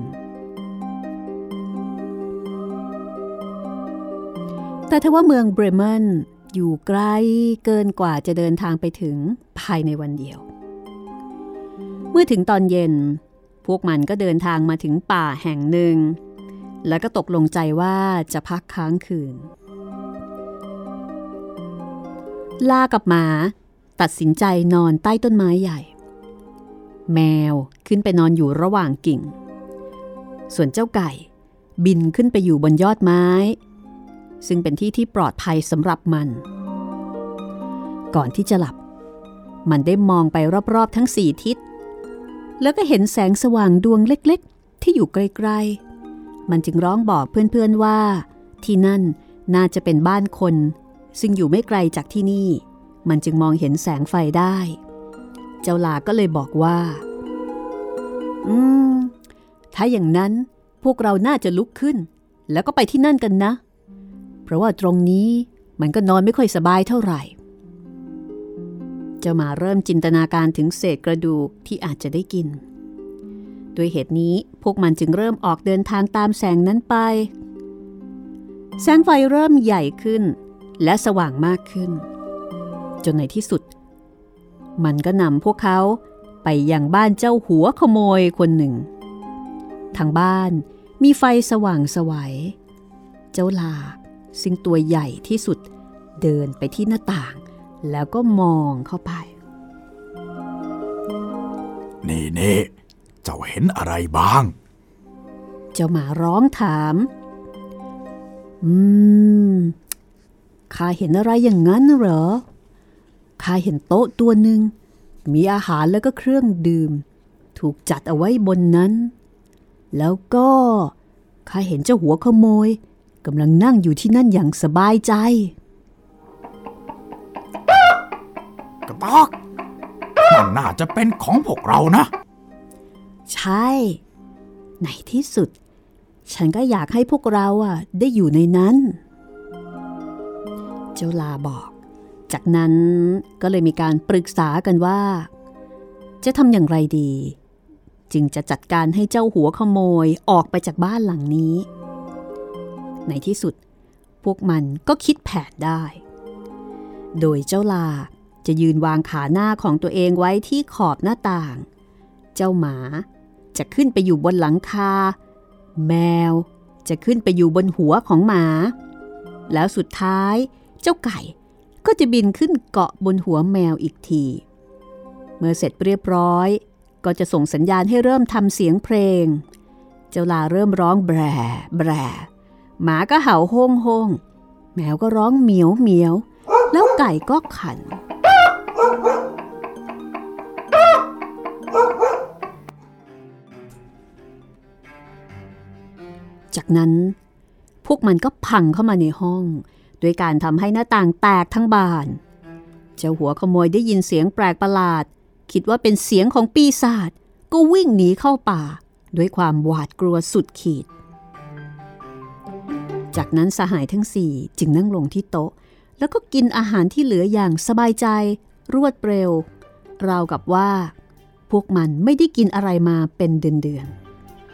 Speaker 3: แต่ทว่าเมืองเบรเมนอยู่ไกลเกินกว่าจะเดินทางไปถึงภายในวันเดียว เมื่อถึงตอนเย็น พวกมันก็เดินทางมาถึงป่าแห่งหนึ่ง แล้วก็ตกลงใจว่าจะพักค้างคืน ลากับหมา ตัดสินใจนอนใต้ต้นไม้ใหญ่ แมวขึ้นไปนอนอยู่ระหว่างกิ่ง ส่วนเจ้าไก่ บินขึ้นไปอยู่บนยอดไม้ ซึ่งเป็นที่ที่ปลอดภัยสำหรับมัน ก่อนที่จะหลับ มันได้มองไปรอบๆทั้งสี่ทิศ แล้วก็เห็นแสงสว่างดวงเล็กๆ ที่อยู่ไกลๆ มันจึงร้องบอกเพื่อนๆว่า ที่นั่นน่าจะเป็นบ้านคน ซึ่งอยู่ไม่ไกลจากที่นี่ มันจึงมองเห็นแสงไฟได้ เจ้าลาก็เลยบอกว่า อืม ถ้าอย่างนั้นพวกเราน่าจะลุกขึ้น แล้วก็ไปที่นั่นกันนะ เพราะว่าตรงนี้มันก็นอนไม่ค่อยสบายเท่าไหร่เจ้าหมาเริ่มจินตนาการถึงเศษกระดูกที่อาจจะได้กิน ด้วยเหตุนี้พวกมันจึงเริ่มออกเดินทางตามแสงนั้นไป แสงไฟเริ่มใหญ่ขึ้น และสว่างมากขึ้น จนในที่สุด มันก็นำพวกเขาไปยังบ้านเจ้าหัวขโมยคนหนึ่ง ทางบ้านมีไฟสว่างสวัย เจ้าลาซึ่งตัวใหญ่ที่สุดเดินไปที่หน้าต่าง แล้วก็มองเข้าไป
Speaker 2: นี่นี่เจ้าเห็นอะไรบ้าง
Speaker 3: เจ้าหมาร้องถาม อืม ข้าเห็นอะไรอย่างนั้นเหรอ ข้าเห็นโต๊ะตัวหนึ่ง มีอาหารแล้วก็เครื่องดื่ม ถูกจัดเอาไว้บนนั้น แล้วก็ข้าเห็นเจ้าหัวขโมยกำลังนั่งอยู่ที่นั่นอย่างสบายใจ
Speaker 2: กระตอกมันน่าจะเป็นของพวกเรานะ
Speaker 3: ใช่ในที่สุด ฉันก็อยากให้พวกเราอะได้อยู่ในนั้น เจ้าลาบอก จากนั้นก็เลยมีการปรึกษากันว่า จะทำอย่างไรดี จึงจะจัดการให้เจ้าหัวขโมยออกไปจากบ้านหลังนี้ ในที่สุด พวกมันก็คิดแผนได้ โดยเจ้าลาจะยืนวางขาหน้าของตัวเองไว้ที่ขอบหน้าต่าง เจ้าหมาจะขึ้นไปอยู่บนหลังคา แมวจะขึ้นไปอยู่บนหัวของหมา แล้วสุดท้ายเจ้าไก่ ก็จะบินขึ้นเกาะบนหัวแมวอีกที เมื่อเสร็จเรียบร้อย ก็จะส่งสัญญาณให้เริ่มทำเสียงเพลง เจ้าลาเริ่มร้องแบรแบรหมาก็เห่าโฮงโฮงแมวก็ร้องเหมียวเหมียว แล้วไก่ก็ขัน จากนั้นพวกมันก็พังเข้ามาในห้อง ด้วยการทำให้หน้าต่างแตกทั้งบาน เจ้าหัวขโมยได้ยินเสียงแปลกประหลาด คิดว่าเป็นเสียงของปีศาจก็วิ่งหนีเข้าป่า ด้วยความหวาดกลัวสุดขีด จากนั้นสหายทั้งสี่จึงนั่งลงที่โต๊ะ แล้วก็กินอาหารที่เหลืออย่างสบายใจ รวดเร็ว ราวกับว่า พวกมันไม่ได้กินอะไรมาเป็นเดือน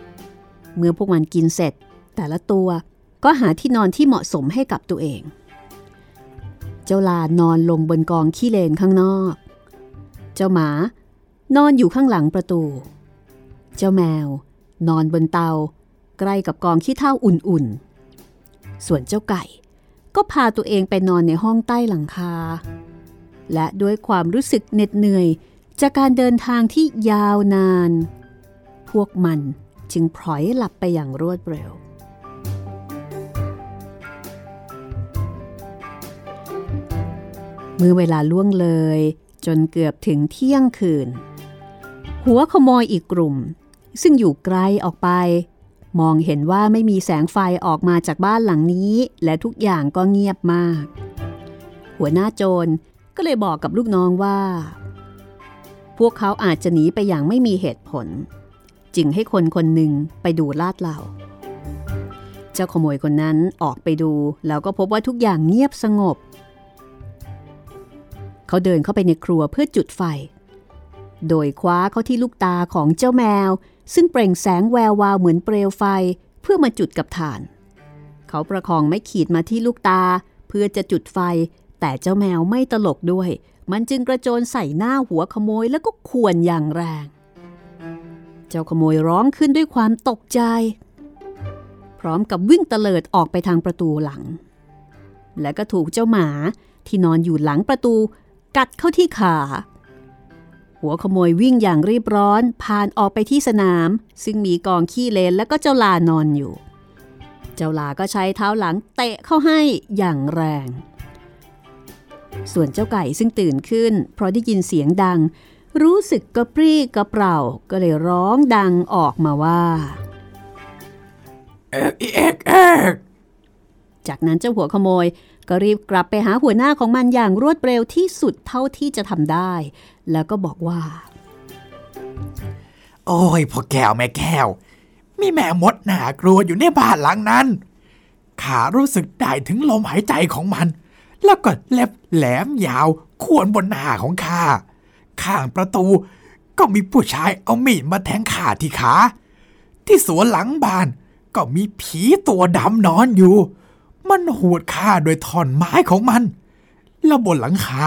Speaker 3: ๆเมื่อพวกมันกินเสร็จ แต่ละตัว ก็หาที่นอนที่เหมาะสมให้กับตัวเอง เจ้าลานอนลงบนกองขี้เลนข้างนอก เจ้าหมานอนอยู่ข้างหลังประตู เจ้าแมว นอนบนเตา ใกล้กับกองขี้เถ้าอุ่นๆ ส่วนเจ้าไก่ก็พาตัวเองไปนอนในห้องใต้หลังคา และด้วยความรู้สึกเหน็ดเหนื่อยจากการเดินทางที่ยาวนาน พวกมันจึงพลอยหลับไปอย่างรวดเร็ว เมื่อเวลาล่วงเลย จนเกือบถึงเที่ยงคืน หัวขโมยอีกกลุ่ม ซึ่งอยู่ไกลออกไป มองเห็นว่าไม่มีแสงไฟออกมาจากบ้านหลังนี้ และทุกอย่างก็เงียบมาก หัวหน้าโจรก็เลยบอกกับลูกน้องว่า พวกเขาอาจจะหนีไปอย่างไม่มีเหตุผล จึงให้คนคนหนึ่งไปดูลาดเหล่าเจ้าขโมยคนนั้นออกไปดู แล้วก็พบว่าทุกอย่างเงียบสงบ เขาเดินเข้าไปในครัวเพื่อจุดไฟ โดยคว้าเข้าที่ลูกตาของเจ้าแมว ซึ่งเปล่งแสงแวววาวเหมือนเปลวไฟเพื่อมาจุดกับถ่าน เขาประคองไม่ขีดมาที่ลูกตา เพื่อจะจุดไฟ แต่เจ้าแมวไม่ตลกด้วย มันจึงกระโจนใส่หน้าหัวขโมยแล้วก็ข่วนอย่างแรง เจ้าขโมยร้องขึ้นด้วยความตกใจ พร้อมกับวิ่งเตลิดออกไปทางประตูหลัง และก็ถูกเจ้าหมาที่นอนอยู่หลังประตู กัดเข้าที่ขา หัวขโมยวิ่งอย่างรีบร้อนผ่านออกไปที่สนาม ซึ่งมีกองขี้เลนและก็เจ้าลานอนอยู่ เจ้าลาก็ใช้เท้าหลังเตะเข้าให้อย่างแรง ส่วนเจ้าไก่ซึ่งตื่นขึ้น เพราะได้ยินเสียงดัง รู้สึกกระปรี้กระเปร่าก็เลยร้องดังออกมาว่า
Speaker 4: เอกอีเอกเอก
Speaker 3: จากนั้นเจ้าหัวขโมย ก็รีบกลับไปหาหัวหน้าของมันอย่างรวดเร็วที่สุดเท่าที่จะทำได้ แล้วก็บอกว่า
Speaker 4: โอ้ยพ่อแก้วแม่แก้ว มีแม่มดหนากลัวอยู่ในบ้านหลังนั้นขารู้สึกได้ถึงลมหายใจของมัน แล้วก็เล็บแหลมยาวขวนบนหน้าของข้าข้างประตูก็มีผู้ชายเอามีดมาแทงขาที่ขา ที่สวนหลังบ้านก็มีผีตัวดำนอนอยู่ มันหวดข้าโดวยท่อนไม้ของมัน แล้วบนหลังคา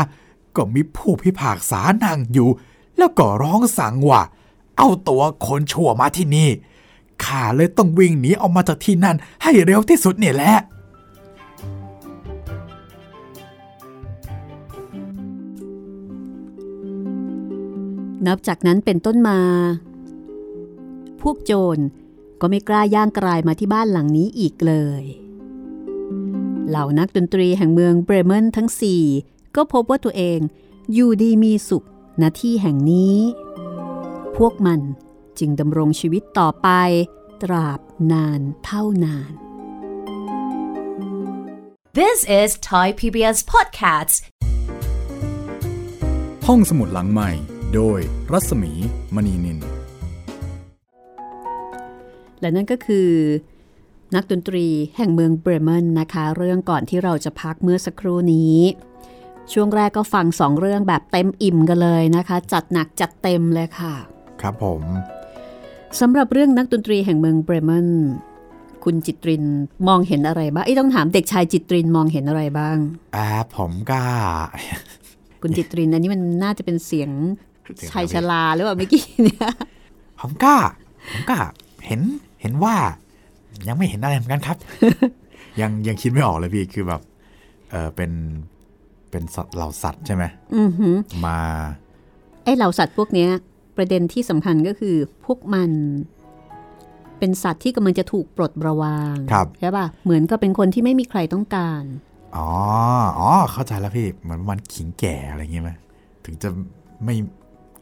Speaker 4: ก็มีผู้พิพากษานั่งอยู่ แล้วก็ร้องสั่งว่า เอาตัวคนชั่วมาที่นี่ข้าเลยต้องวิ่งหนีออกมาจากที่นั่นให้เร็วที่สุดเนี่ยแหละ
Speaker 3: นับจากนั้นเป็นต้นมา พวกโจรก็ไม่กล้าย่างกรายมาที่บ้านหลังนี้อีกเลย เหล่านักดนตรีแห่งเมืองเบรเมนทั้งสี่ก็พบว่าตัวเองอยู่ดีมีสุขณที่แห่งนี้ พวกมันจึงดำรงชีวิตต่อไปตราบนานเท่านาน
Speaker 1: This is Thai PBS Podcasts.
Speaker 2: ห้องสมุดหลังใหม่ โดยรัศมีมณีนิน
Speaker 3: และนั่นก็คือ นักดนตรีแห่งเมืองเบรเมนนะคะ เรื่องก่อนที่เราจะพักเมื่อสักครู่นี้ ช่วงแรกก็ฟังสองเรื่องแบบเต็มอิ่มกันเลยนะคะ จัดหนักจัดเต็มเลยค่ะ
Speaker 2: ครับผม
Speaker 3: สำหรับเรื่องนักดนตรีแห่งเมืองเบรเมนคุณจิตรินมองเห็นอะไรบ้างไอ้ยต้องถามเด็กชายจิตรินมองเห็นอะไรบ้าง
Speaker 2: อ่าผมก็
Speaker 3: คุณจิตรินอันนี้มันน่าจะเป็นเสียงชายชราหรือเปล่าเมื่อกี้เนี่ย
Speaker 4: ผมก็ผมก็เห็นเห็นว่า ยังไม่เห็นอะไรเหมือนกันครับ
Speaker 2: ยังยังคิดไม่ออกเลยพี่คือแบบเออเป็นเป็นสัตว์เหล่าสัตว์ใช่ไหม
Speaker 3: อือหือ
Speaker 2: มา
Speaker 3: ไอ้เหล่าสัตว์พวกเนี้ย ประเด็นที่สำคัญก็คือพวกมันเป็นสัตว์ที่กำลังจะถูกปลดประวาง
Speaker 2: ครับ
Speaker 3: ใช่ป่ะเหมือนกับเป็นคนที่ไม่มีใครต้องการ
Speaker 2: อ๋ออ๋อเข้าใจแล้วพี่เหมือนมันขิงแก่อะไรอย่างเงี้ยไหมถึงจะไม่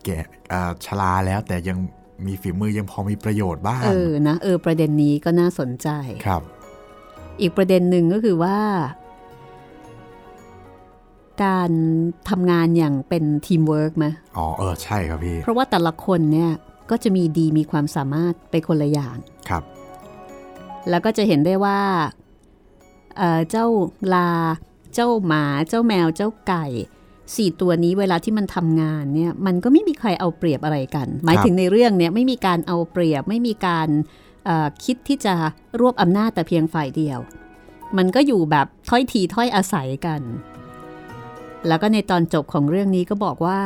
Speaker 2: แก่อ่าชราแล้วแต่ยัง มีฝีมือยังพอมีประโยชน์บ้าง
Speaker 3: เออนะเออประเด็นนี้ก็น่าสนใจ
Speaker 2: ครับ
Speaker 3: อีกประเด็นหนึ่งก็คือว่า การทำงานอย่างเป็นทีมเวิร์กไหม
Speaker 2: อ๋อเออใช่ครับพี่
Speaker 3: เพราะว่าแต่ละคนเนี่ยก็จะมีดีมีความสามารถไปคนละอย่าง
Speaker 2: ครับ
Speaker 3: แล้วก็จะเห็นได้ว่าเอ่อเจ้าลา เจ้าหมา เจ้าแมว เจ้าไก่ สี่ตัวนี้เวลาที่มันทำงานเนี่ยมันก็ไม่มีใครเอาเปรียบอะไรกัน หมายถึงในเรื่องเนี่ยไม่มีการเอาเปรียบ ไม่มีการเอ่อคิดที่จะรวบอำนาจแต่เพียงฝ่ายเดียว มันก็อยู่แบบถ้อยทีถ้อยอาศัยกัน แล้วก็ในตอนจบของเรื่องนี้ก็บอกว่า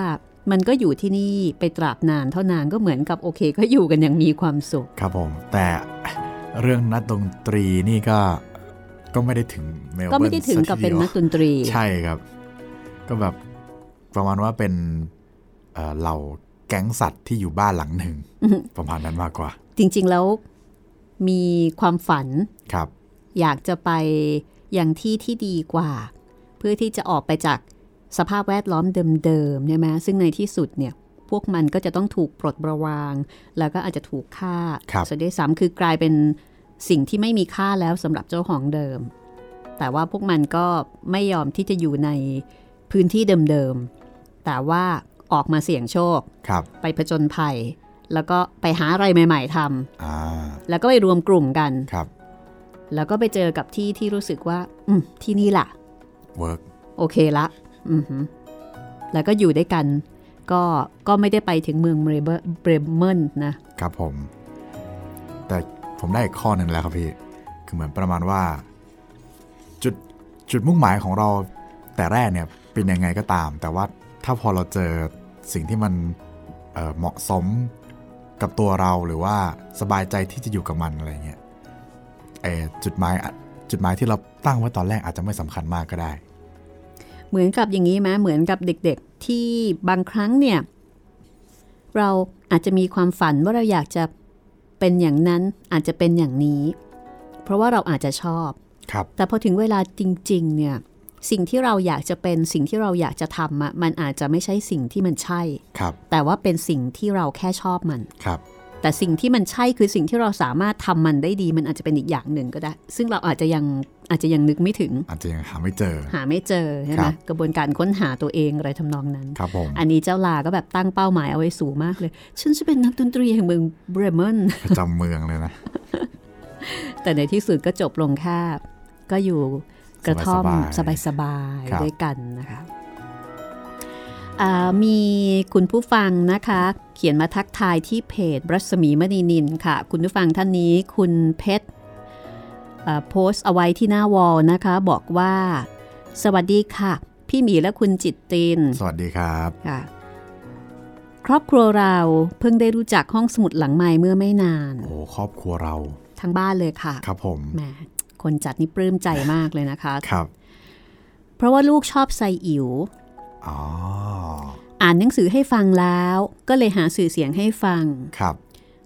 Speaker 3: มันก็อยู่ที่นี่ไปตราบนานเท่านานก็เหมือนกับโอเค ก็อยู่กันอย่างมีความสุข
Speaker 2: ครับผมแต่เรื่องนักดนตรีนี่ก็ก็ไม่ได้ถึงเมล
Speaker 3: ก็
Speaker 2: เบิ
Speaker 3: ไม่
Speaker 2: ร์น
Speaker 3: ได้ถึงกับเป็นนัก
Speaker 2: สั
Speaker 3: ดนตรี
Speaker 2: ทีเดียวใช่ครับ ก็แบบ ประมาณว่าเป็นเอ่อเหล่าแก๊งสัตว์ที่อยู่บ้านหลังหนึ่ง
Speaker 3: อือฮึ
Speaker 2: ประมาณนั้นมากกว่า
Speaker 3: จริง ๆ แล้วมีความฝัน
Speaker 2: ครับ
Speaker 3: อยากจะไปอย่างที่ที่ดีกว่า เพื่อที่จะออกไปจากสภาพแวดล้อมเดิมๆใช่ไหมซึ่งในที่สุดเนี่ยพวกมันก็จะต้องถูกปลดประวาง แล้วก็อาจจะถูกฆ่า
Speaker 2: ครับ
Speaker 3: ซะด้วยซ้ำคือกลายเป็นสิ่งที่ไม่มีค่าแล้วสำหรับเจ้าของเดิม แต่ว่าพวกมันก็ไม่ยอมที่จะอยู่ในพื้นที่เดิมๆ แต่ว่าออกมาเสี่ยงโชค
Speaker 2: ครับ
Speaker 3: ไปผจญภัย แล้วก็ไปหาอะไรใหม่ ๆทำ
Speaker 2: อ่า
Speaker 3: แล้วก็ไปรวมกลุ่มกัน
Speaker 2: ครับ
Speaker 3: แล้วก็ไปเจอกับที่ที่รู้สึกว่า อืมที่นี่แหละ
Speaker 2: work
Speaker 3: โอเคละอือหือแล้วก็อยู่ด้วยกัน ก็ก็ไม่ได้ไปถึงเมืองเบรเบอร์เบรเมนนะ
Speaker 2: ครับผม แต่ผมได้อีกข้อหนึ่งแล้วครับพี่ คือเหมือนประมาณว่า จุดจุดมุ่งหมายของเราแต่แรกเนี่ยเป็นยังไงก็ตาม แต่ว่า ถ้าพอเราเจอสิ่งที่มันเอ่อเหมาะสมกับตัวเราหรือว่าสบายใจที่จะอยู่กับมันอะไรเงี้ยเอ่อจุดหมายอะจุดหมายที่เราตั้งไว้ตอนแรกอาจจะไม่สำคัญมากก็ได้
Speaker 3: เหมือนกับอย่างนี้ไหมเหมือนกับเด็กๆที่บางครั้งเนี่ย เราอาจจะมีความฝันว่าเราอยากจะเป็นอย่างนั้นอาจจะเป็นอย่างนี้ เพราะว่าเราอาจจะชอบ
Speaker 2: ครับ
Speaker 3: แต่พอถึงเวลาจริง ๆ เนี่ย สิ่งที่เราอยากจะเป็นสิ่งที่เราอยากจะทำอะมันอาจจะไม่ใช่สิ่งที่มันใช่
Speaker 2: ครับ
Speaker 3: แต่ว่าเป็นสิ่งที่เราแค่ชอบมัน
Speaker 2: ครับ
Speaker 3: แต่สิ่งที่มันใช่คือสิ่งที่เราสามารถทำมันได้ดี มันอาจจะเป็นอีกอย่างหนึ่งก็ได้ ซึ่งเราอาจจะยังอาจจะยังนึกไม่ถึง
Speaker 2: อาจจะยังหาไม่เจอ
Speaker 3: หาไม่เจอใช่ไห
Speaker 2: ค
Speaker 3: ม
Speaker 2: รับ
Speaker 3: กระบวนการค้นหาตัวเองอะไรทำนองนั้น
Speaker 2: ครับผม
Speaker 3: อันนี้เจ้าลาก็แบบตั้งเป้าหมายเอาไว้สูงมากเลย ฉันจะเป็นนักดนตรีแห่งเมืองเบรเมน
Speaker 2: ประจำเมืองเลยนะ
Speaker 3: แต่ในที่สุดก็จบลงแค่ก็อยู่ กระท่อม
Speaker 2: สบายๆ
Speaker 3: สบายๆ
Speaker 2: ครับ
Speaker 3: ด้วยกันนะคะอ่ามีคุณผู้ฟังนะคะ เขียนมาทักทายที่เพจรัศมีมณีนินค่ะ คุณผู้ฟังท่านนี้คุณเพชรอ่าโพสต์เอาไว้ที่หน้าวอลนะคะ บอกว่า สวัสดีค่ะ พี่หมีและคุณจิตติน
Speaker 2: สวัสดีครับ
Speaker 3: ค่ะครอบครัวเราเพิ่งได้รู้จักห้องสมุดหลังไม้เมื่อไม่นาน
Speaker 2: โอ้ครอบครัวเรา
Speaker 3: ทั้งบ้านเลยค่ะ
Speaker 2: ครับผม
Speaker 3: แหม คนจัดนี่ปลื้มใจมากเลยนะคะ
Speaker 2: ครับ
Speaker 3: เพราะว่าลูกชอบไซอิ๋ว
Speaker 2: อ๋อ
Speaker 3: อ่านหนังสือให้ฟังแล้ว ก็เลยหาสื่อเสียงให้ฟัง
Speaker 2: ครับ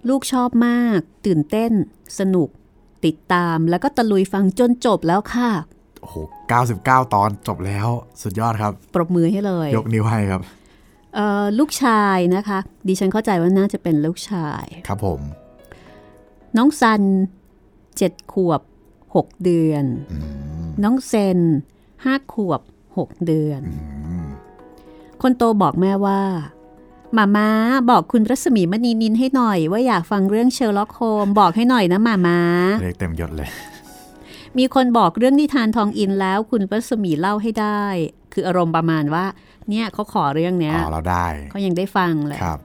Speaker 3: ลูกชอบมาก ตื่นเต้น สนุก ติดตามแล้วก็ตะลุยฟังจนจบแล้วค่ะ
Speaker 2: โอ้โห99 ตอนจบแล้วสุดยอดครับ
Speaker 3: ปรบมือให้เลย
Speaker 2: ยกนิ้วให้ครับ
Speaker 3: เอ่อลูกชายนะคะ ดิฉันเข้าใจว่าน่าจะเป็นลูกชาย
Speaker 2: ครับผม
Speaker 3: น้องซันเจ็ดขวบ หกเดือน
Speaker 2: อืม
Speaker 3: น้องเซนห้าขวบหกเดือน
Speaker 2: อืม
Speaker 3: คนโตบอกแม่ว่าหมาม้าบอกคุณรัศมีมณีนินให้หน่อย ว่าอยากฟังเรื่องเชอร์ล็อกโฮล์มส์บอกให้หน่อยนะหมาม้า
Speaker 2: เรียกเต็มยศเลย
Speaker 3: มีคนบอกเรื่องนิทานทองอินแล้วคุณรัศมีเล่าให้ได้ คืออารมณ์ประมาณว่า เนี่ยเขาขอเรื่องเนี้ย
Speaker 2: อ๋อเราได้
Speaker 3: เขายังได้ฟังเลย
Speaker 2: ครับ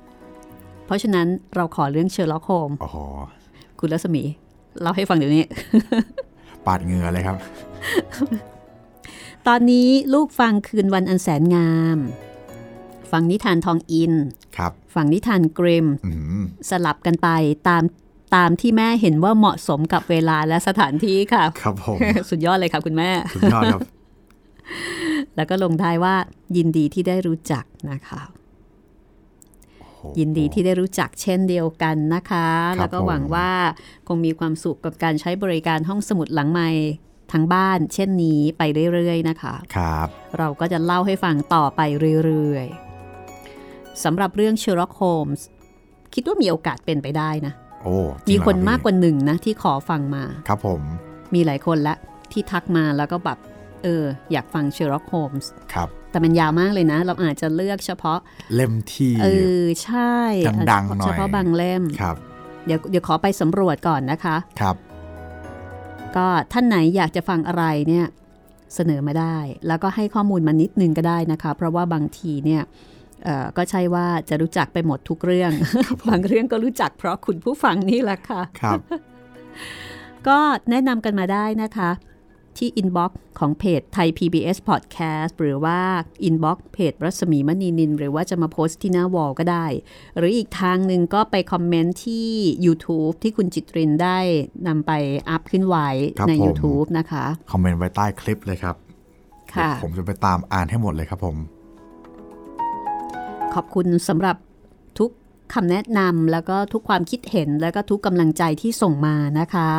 Speaker 3: เพราะฉะนั้นเราขอเรื่องเชอร์ล็อกโฮล์มส์
Speaker 2: โอ้โห
Speaker 3: คุณรัศมีเล่าให้ฟังเดี๋ยวนี้
Speaker 2: ปาดเหงื่อเลยครับ
Speaker 3: ตอนนี้ลูกฟังคืนวันอันแสนงาม ฟังนิทานทองอิน
Speaker 2: ครับ
Speaker 3: ฟังนิทานกริมม์
Speaker 2: อืม
Speaker 3: สลับกันไปตามตามที่แม่เห็นว่าเหมาะสมกับเวลาและสถานที่ค่ะ
Speaker 2: ครับผม
Speaker 3: สุดยอดเลยค่ะคุณแม่
Speaker 2: สุดยอดครับ
Speaker 3: แล้วก็ลงท้ายว่ายินดีที่ได้รู้จักนะคะ
Speaker 2: โอ้โห
Speaker 3: ยินดีที่ได้รู้จักเช่นเดียวกันนะคะ
Speaker 2: ครับ
Speaker 3: แล้วก็หวัง
Speaker 2: ผม
Speaker 3: ว่าคงมีความสุขกับการใช้บริการห้องสมุดหลังใหม่ทางบ้าน เช่นนี้ไปเรื่อยๆนะคะ
Speaker 2: ครับ
Speaker 3: เราก็จะเล่าให้ฟังต่อไปเรื่อยๆสำหรับเรื่อง Sherlock Holmes คิดว่ามีโอกาสเป็นไปได้นะ
Speaker 2: โอ้จริ
Speaker 3: มี
Speaker 2: งเหรอ
Speaker 3: คน
Speaker 2: รับ
Speaker 3: มากกว่าหนึ่งนะที่ขอฟังมา
Speaker 2: ครับผม
Speaker 3: มีหลายคนละที่ทักมาแล้วก็แบบเออ อยากฟัง Sherlock Holmes
Speaker 2: ครับ
Speaker 3: แต่มันยาวมากเลยนะ เราอาจจะเลือกเฉพาะ
Speaker 2: เล่มที่
Speaker 3: เออใช่
Speaker 2: ดังๆหน่อย
Speaker 3: เฉพาะบางเล่ม
Speaker 2: ครับ
Speaker 3: เดี๋ยวเดี๋ยวขอไปสำรวจก่อนนะคะ
Speaker 2: ครับ
Speaker 3: ก็ท่านไหนอยากจะฟังอะไรเนี่ยเสนอมาได้ แล้วก็ให้ข้อมูลมานิดนึงก็ได้นะคะ เพราะว่าบางทีเนี่ยเอ่อก็ใช่ว่าจะรู้จักไปหมดทุกเรื่อง บางเรื่องก็รู้จักเพราะคุณผู้ฟังนี่แหละค่ะ
Speaker 2: ครับ
Speaker 3: ก็แนะนำกันมาได้นะคะ ที่ inbox ของเพจไทย PBS Podcast หรือว่า inbox เพจรัศมีมณีนิน หรือว่าจะมาโพสต์ที่หน้า wall ก็ได้ หรืออีกทางหนึ่งก็ไปคอมเมนต์ที่ YouTube ที่คุณจิตรินได้นำไปอัพขึ้นไว้
Speaker 2: ครับ
Speaker 3: ใน
Speaker 2: ผม
Speaker 3: YouTube นะคะ
Speaker 2: คอมเมนต์ไว้ใต้คลิปเลยครับ
Speaker 3: ค่ะ
Speaker 2: เดี๋ยวผมจะไปตามอ่านให้หมดเลยครับผม
Speaker 3: ขอบคุณสำหรับทุกคำแนะนำแล้วก็ทุกความคิดเห็นแล้วก็ทุกกำลังใจที่ส่งมานะคะ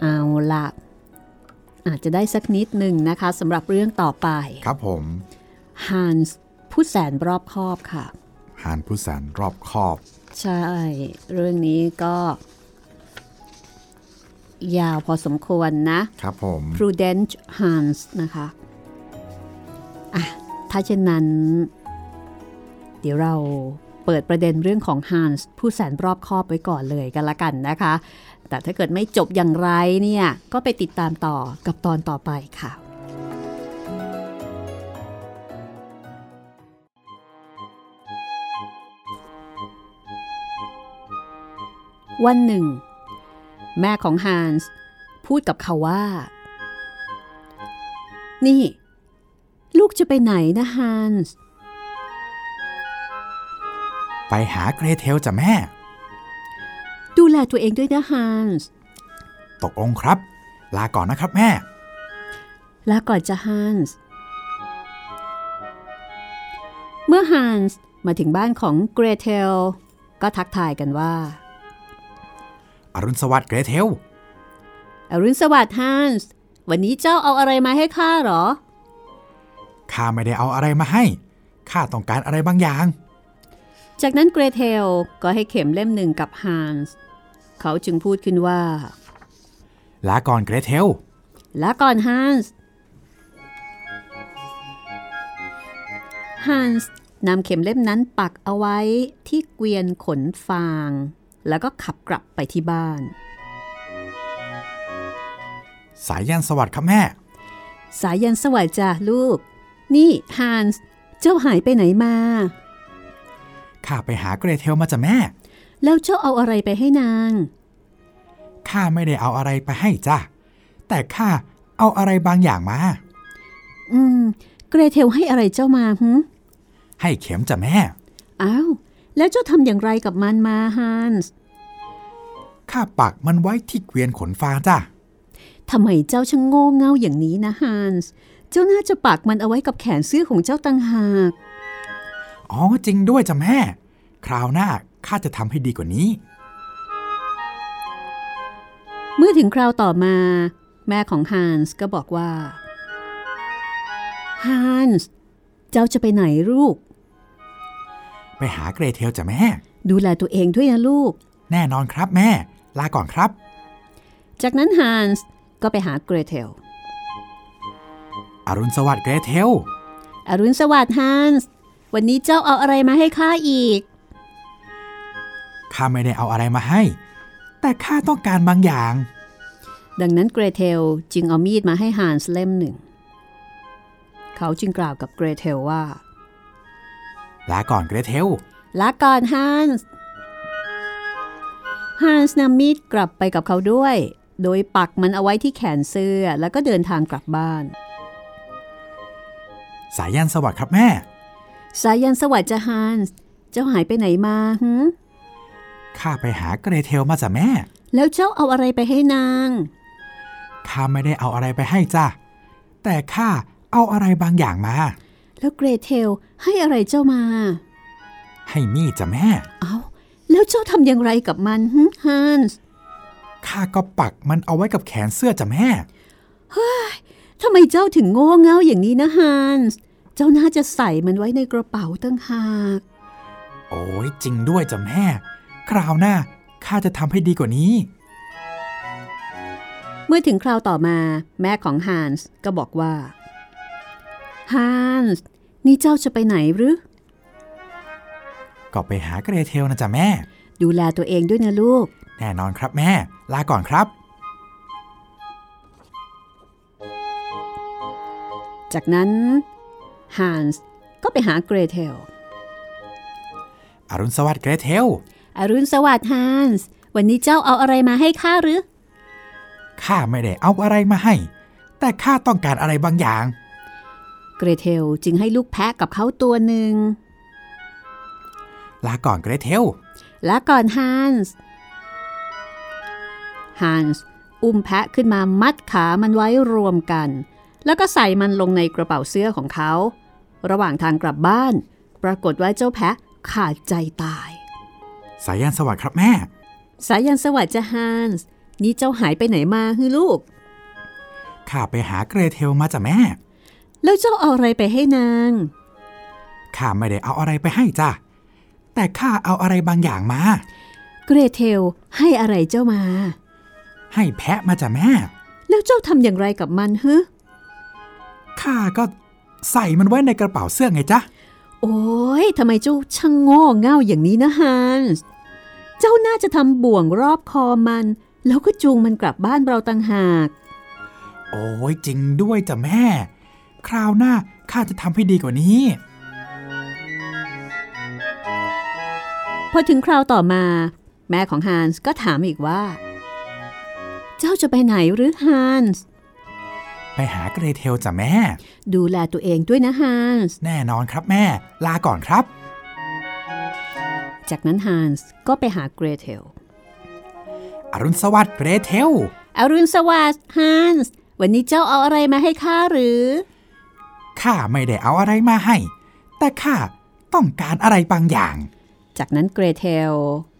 Speaker 3: เอาละอาจจะได้สักนิดหนึ่งนะคะสำหรับเรื่องต่อไป
Speaker 2: ครับผม
Speaker 3: ฮันส์ผู้แสนรอบคอบค่ะ
Speaker 2: หานผู้แสนรอบคอบ
Speaker 3: ใช่ เรื่องนี้ก็ ยาวพอสมควรนะ
Speaker 2: ครับผม
Speaker 3: Prudence Hans นะคะอะถ้าเช่นนั้น เดี๋ยวเราเปิดประเด็นเรื่องของ Hans ผู้แสนรอบคอบไว้ก่อนเลยกันละกันนะคะ แต่ถ้าเกิดไม่จบอย่างไรเนี่ยก็ไปติดตามต่อกับตอนต่อไปค่ะวันหนึ่ง แม่ของฮันส์พูดกับเขาว่า นี่ ลูกจะไปไหนนะฮันส์
Speaker 2: ไปหาเกรเทลจ้ะแม่
Speaker 3: ดูแลตัวเองด้วยนะฮันส์
Speaker 2: ตกลงครับ ลาก่อนนะครับแม่
Speaker 3: ลาก่อนจะฮันส์เมื่อฮันส์มาถึงบ้านของเกรเทล ก็ทักทายกันว่า
Speaker 2: อรุณสวัสดิ์เกรเทล
Speaker 3: อรุณสวัสดิ์ฮันส์ วันนี้เจ้าเอาอะไรมาให้ข้าเหรอ
Speaker 2: ข้าไม่ได้เอาอะไรมาให้ ข้าต้องการอะไรบางอย่าง
Speaker 3: จากนั้นเกรเทลก็ให้เข็มเล่มหนึ่งกับฮันส์เขาจึงพูดขึ้นว่า
Speaker 2: ลาก่อนเกรเทล
Speaker 3: ลาก่อนฮันส์ฮันส์นำเข็มเล่มนั้นปักเอาไว้ที่เกวียนขนฟาง แล้วก็ขับกลับไปที่บ้าน
Speaker 2: สายยันสวัสดิ์ครับแม่
Speaker 3: สายันสวัสดิ์จ้ะลูก นี่ฮันส์เจ้าหายไปไหนมา
Speaker 2: ข้าไปหาเกรเทลมาจ้ะแม่
Speaker 3: แล้วเจ้าเอาอะไรไปให้นาง
Speaker 2: ข้าไม่ได้เอาอะไรไปให้จ้ะ แต่ข้าเอาอะไรบางอย่างมา
Speaker 3: อืม เกรเทลให้อะไรเจ้ามาหึ
Speaker 2: ให้เข็มจ้ะแม่
Speaker 3: อ้าว แล้วเจ้าทำอย่างไรกับมันมาฮันส์
Speaker 2: ข้าปักมันไว้ที่เกวียนขนฟางจ้ะ
Speaker 3: ทำไมเจ้าช่างโง่เง่าอย่างนี้นะฮันส์ เจ้าน่าจะปักมันเอาไว้กับแขนเสื้อของเจ้าต่างหาก
Speaker 2: อ๋อจริงด้วยจ้ะแม่ คราวหน้าข้าจะทำให้ดีกว่านี้
Speaker 3: เมื่อถึงคราวต่อมา แม่ของฮันส์ก็บอกว่าฮันส์เจ้าจะไปไหนลูก
Speaker 2: ไปหาเกรเทลจ้ะแม่
Speaker 3: ดูแลตัวเองด้วยนะลูก
Speaker 2: แน่นอนครับแม่ ลาก่อนครับ
Speaker 3: จากนั้นฮันส์ก็ไปหาเกรเทล
Speaker 2: อรุณสวัสดิ์เกรเทล
Speaker 3: อรุณสวัสดิ์ฮันส์ วันนี้เจ้าเอาอะไรมาให้ข้าอีก
Speaker 2: ข้าไม่ได้เอาอะไรมาให้ แต่ข้าต้องการบางอย่าง
Speaker 3: ดังนั้นเกรเทลจึงเอามีดมาให้ฮันส์เล่มหนึ่ง เขาจึงกล่าวกับเกรเทลว่า
Speaker 2: ลาก่อนเกรเทล
Speaker 3: ลาก่อนฮันส์ ฮันส์นำมีดกลับไปกับเขาด้วย โดยปักมันเอาไว้ที่แขนเสื้อแล้วก็เดินทางกลับบ้าน
Speaker 2: สายสายัณห์สวัสดิ์ครับแม่
Speaker 3: สายัณห์สวัสดิ์จ้ะฮันส์เจ้าหายไปไหนมาหึ
Speaker 2: ข้าไปหาเกรเทลมาจ้ะแม่
Speaker 3: แล้วเจ้าเอาอะไรไปให้นาง
Speaker 2: ข้าไม่ได้เอาอะไรไปให้จ้ะ แต่ข้าเอาอะไรบางอย่างมา
Speaker 3: แล้วเกรเทลให้อะไรเจ้ามา
Speaker 2: ให้มีดจ้ะแม่
Speaker 3: เอาแล้วเจ้าทำอย่างไรกับมันหึฮันส์
Speaker 2: ข้าก็ปักมันเอาไว้กับแขนเสื้อจ้ะแม่
Speaker 3: ทำไมเจ้าถึงโง่เง่าอย่างนี้นะฮันส์ เจ้าน่าจะใส่มันไว้ในกระเป๋าตั้งหาก
Speaker 2: โอ้ยจริงด้วยจ้ะแม่ คราวหน้าข้าจะทำให้ดีกว่านี้
Speaker 3: เมื่อถึงคราวต่อมาแม่ของฮันส์ก็บอกว่าฮันส์นี่เจ้าจะไปไหนหรือ
Speaker 2: ก็ไปหาเกรเทลนะจ๊ะแม่
Speaker 3: ดูแลตัวเองด้วยนะลูก
Speaker 2: แน่นอนครับแม่ ลาก่อนครับ
Speaker 3: จากนั้น ฮันส์ก็ไปหาเกรเทล
Speaker 2: อรุณสวัสดิ์เกรเทล
Speaker 3: อรุณสวัสดิ์ฮันส์ วันนี้เจ้าเอาอะไรมาให้ข้าหรือ
Speaker 2: ข้าไม่ได้เอาอะไรมาให้ แต่ข้าต้องการอะไรบางอย่าง
Speaker 3: เกรเทลจึงให้ลูกแพะกับเขาตัวหนึ่ง
Speaker 2: ลาก่อนเกรเทล
Speaker 3: ลาก่อนฮันส์ ฮันส์อุ้มแพะขึ้นมามัดขามันไว้รวมกัน แล้วก็ใส่มันลงในกระเป๋าเสื้อของเขา ระหว่างทางกลับบ้าน ปรากฏว่าเจ้าแพะขาดใจตาย
Speaker 2: สายันสวัสดิ์ครับแม่
Speaker 3: สายันสวัสดิ์จะฮันส์นี่เจ้าหายไปไหนมาฮือลูก
Speaker 2: ข้าไปหาเกรเทลมาจ้ะแม่
Speaker 3: แล้วเจ้าเอาอะไรไปให้นาง
Speaker 2: ข้าไม่ได้เอาอะไรไปให้จ้ะ แต่ข้าเอาอะไรบางอย่างมา
Speaker 3: เกรเทลให้อะไรเจ้ามา
Speaker 2: ให้แพะมาจ้ะแม่
Speaker 3: แล้วเจ้าทำอย่างไรกับมันฮึ
Speaker 2: ข้าก็ ใส่มันไว้ในกระเป๋าเสื้อไงจ๊ะ
Speaker 3: โอ้ยทำไมเจ้าช่างโง่เง่าอย่างนี้นะฮันส์ เจ้าน่าจะทำบ่วงรอบคอมัน แล้วก็จูงมันกลับบ้านเราต่างหาก
Speaker 2: โอ้ยจริงด้วยจ้ะแม่ คราวหน้าข้าจะทำให้ดีกว่านี้
Speaker 3: พอถึงคราวต่อมา แม่ของฮันส์ก็ถามอีกว่า เจ้าจะไปไหนหรือฮันส์
Speaker 2: ไปหาเกรเทลจ้ะแม่
Speaker 3: ดูแลตัวเองด้วยนะฮันส์
Speaker 2: แน่นอนครับแม่ ลาก่อนครับ
Speaker 3: จากนั้นฮันส์ก็ไปหาเกรเทล
Speaker 2: อรุณสวัสดิ์เกรเทล
Speaker 3: อรุณสวัสดิ์ฮันส์วันนี้เจ้าเอาอะไรมาให้ข้าหรือ
Speaker 2: ข้าไม่ได้เอาอะไรมาให้ แต่ข้าต้องการอะไรบางอย่าง
Speaker 3: จากนั้นเกรเทล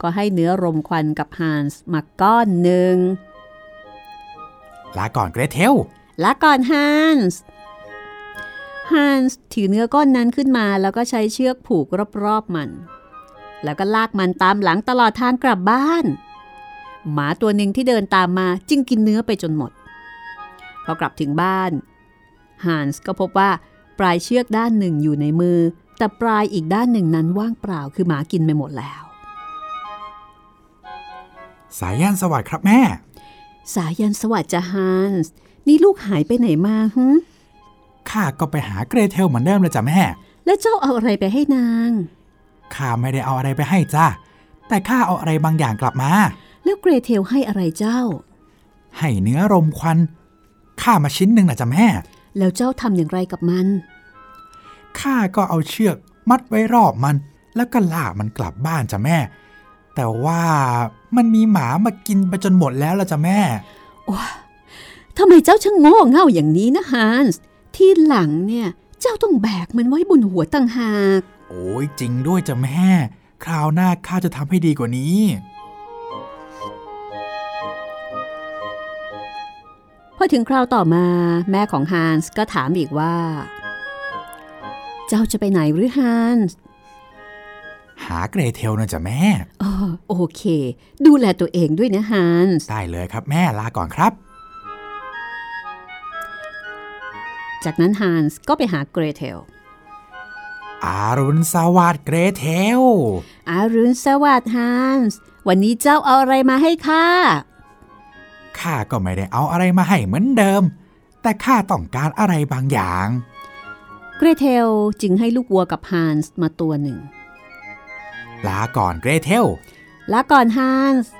Speaker 3: ก็ให้เนื้อรมควันกับฮันส์มาก้อนหนึ่ง
Speaker 2: ลาก่อนเกรเทล
Speaker 3: ลาก่อนฮันส์ ฮันส์ถือเนื้อก้อนนั้นขึ้นมา แล้วก็ใช้เชือกผูกรอบๆมัน แล้วก็ลากมันตามหลังตลอดทางกลับบ้าน หมาตัวหนึ่งที่เดินตามมาจึงกินเนื้อไปจนหมด พอกลับถึงบ้านฮันส์ก็พบว่าปลายเชือกด้านหนึ่งอยู่ในมือ แต่ปลายอีกด้านหนึ่งนั้นว่างเปล่าคือหมากินไปหมดแล้ว
Speaker 2: สายยันสวัสดิ์ครับแม่
Speaker 3: สายันสวัสดิ์จะฮันส์นี่ลูกหายไปไหนมาฮึ
Speaker 2: ข้าก็ไปหาเกรเทลเหมือนเดิมเลยจ้ะแม่
Speaker 3: แล้วเจ้าเอาอะไรไปให้นาง
Speaker 2: ข้าไม่ได้เอาอะไรไปให้จ้าแต่ข้าเอาอะไรบางอย่างกลับมา
Speaker 3: แล้วเกรเทลให้อะไรเจ้า
Speaker 2: ให้เนื้อรมควัน ข้ามาชิ้นหนึ่งนะจ้ะแม่
Speaker 3: แล้วเจ้าทำอย่างไรกับมัน
Speaker 2: ข้าก็เอาเชือกมัดไว้รอบมัน แล้วก็ลากมันกลับบ้านจ้ะแม่ แต่ว่ามันมีหมามากินไปจนหมดแล้วละจ้ะแม่
Speaker 3: ทำไมเจ้าช่างโง่เง่าอย่างนี้นะฮันส์ ที่หลังเนี่ย เจ้าต้องแบกมันไว้บนหัวต่างหาก
Speaker 2: โอ้ยจริงด้วยจ้ะแม่ คราวหน้าข้าจะทำให้ดีกว่านี้
Speaker 3: พอถึงคราวต่อมาแม่ของฮันส์ก็ถามอีกว่า เจ้าจะไปไหนหรือฮันส์
Speaker 2: หาเกรเทลนะจ้ะแม่
Speaker 3: อ๋อโอเค ดูแลตัวเองด้วยนะฮันส์
Speaker 2: ได้เลยครับแม่ลาก่อนครับ
Speaker 3: จากนั้นฮันส์ก็ไปหาเกรเทล
Speaker 2: อารุณสวัสดิ์เกรเทล
Speaker 3: อารุณสวัสดิ์ฮันส์ วันนี้เจ้าเอาอะไรมาให้ข้า
Speaker 2: ข้าก็ไม่ได้เอาอะไรมาให้เหมือนเดิม แต่ข้าต้องการอะไรบางอย่าง
Speaker 3: เกรเทลจึงให้ลูกวัวกับฮันส์มาตัวหนึ่ง
Speaker 2: ลาก่อนเกรเทล
Speaker 3: ลาก่อนฮันส์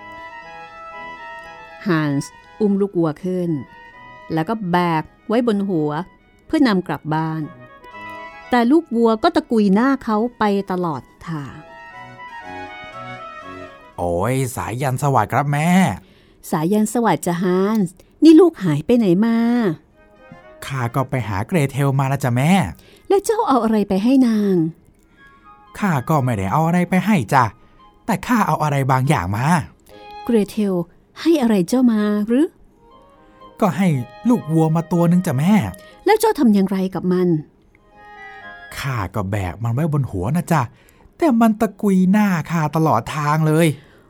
Speaker 3: ฮันส์อุ้มลูกวัวขึ้น แล้วก็แบกไว้บนหัวเพื่อนำกลับบ้าน แต่ลูกวัวก็ตะกุยหน้าเขาไปตลอดทาง
Speaker 2: โอ้ยสายยันสวัสดิ์ครับแม่
Speaker 3: สายันสวัสดิ์จะฮันส์นี่ลูกหายไปไหนมา
Speaker 2: ข้าก็ไปหาเกรเทลมาแล้วจ้ะแม่
Speaker 3: แล้วเจ้าเอาอะไรไปให้นาง
Speaker 2: ข้าก็ไม่ได้เอาอะไรไปให้จ้ะ แต่ข้าเอาอะไรบางอย่างมา
Speaker 3: เกรเทลให้อะไรเจ้ามาหรือ
Speaker 4: ก็ให้ลูกวัวมาตัวหนึงจ้ะแม่
Speaker 3: แล้วเจ้าทำอย่างไรกับมัน
Speaker 4: ข้าก็แบกมันไว้บนหัวนะจ๊ะ แต่มันตะกุยหน้าข้าตลอดทางเลย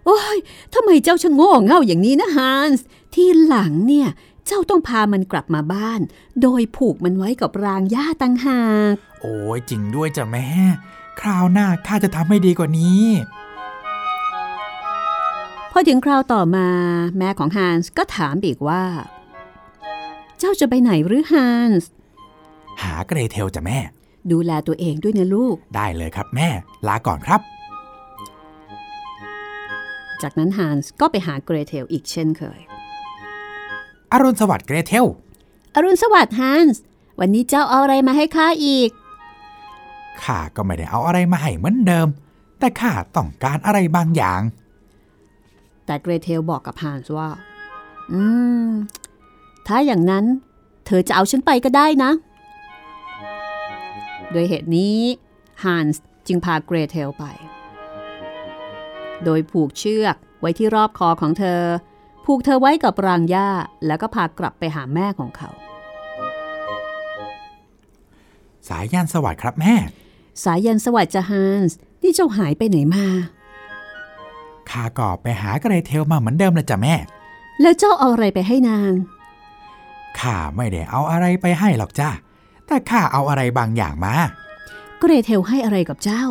Speaker 3: โอ้ยทำไมเจ้าชะโง่เง่าอย่างนี้นะฮันส์ที่หลังเนี่ย เจ้าต้องพามันกลับมาบ้าน โดยผูกมันไว้กับรางหญ้าตั้งหาก
Speaker 4: โอ้ยจริงด้วยจ้ะแม่ คราวหน้าข้าจะทำให้ดีกว่านี้
Speaker 3: พอถึงคราวต่อมาแม่ของฮันส์ก็ถามอีกว่า เจ้าจะไปไหนหรือฮันส์
Speaker 4: หาเกรเทลจ้ะแม่
Speaker 3: ดูแลตัวเองด้วยนะลูก
Speaker 4: ได้เลยครับแม่ ลาก่อนครับ
Speaker 3: จากนั้นฮันส์ก็ไปหาเกรเทลอีกเช่นเคย
Speaker 4: อรุณสวัสดิ์เกรเทล
Speaker 3: อรุณสวัสดิ์ฮันส์ วันนี้เจ้าเอาอะไรมาให้ข้าอีก
Speaker 4: ข้าก็ไม่ได้เอาอะไรมาให้เหมือนเดิม แต่ข้าต้องการอะไรบางอย่าง
Speaker 3: แต่เกรเทลบอกกับฮันส์ว่า อืม ถ้าอย่างนั้น เธอจะเอาฉันไปก็ได้นะ โดยเหตุนี้ฮันส์จึงพาเกรเทลไป โดยผูกเชือกไว้ที่รอบคอของเธอ ผูกเธอไว้กับรางหญ้าแล้วก็พากลับไปหาแม่ของเขา
Speaker 4: สายัณห์สวัสดิ์ครับแม่
Speaker 3: สายัณห์สวัสดิ์จ้ะฮันส์นี่เจ้าหายไปไหนมา
Speaker 4: ข้าก็ไปหาเกรเทลมาเหมือนเดิมเลยจ้ะแม่
Speaker 3: แล้วเจ้าเอาอะไรไปให้นาง
Speaker 4: ข้าไม่ได้เอาอะไรไปให้หรอกจ้าแต่ข้าเอาอะไรบางอย่างมา
Speaker 3: เกรเทลให้อะไรกับเจ้า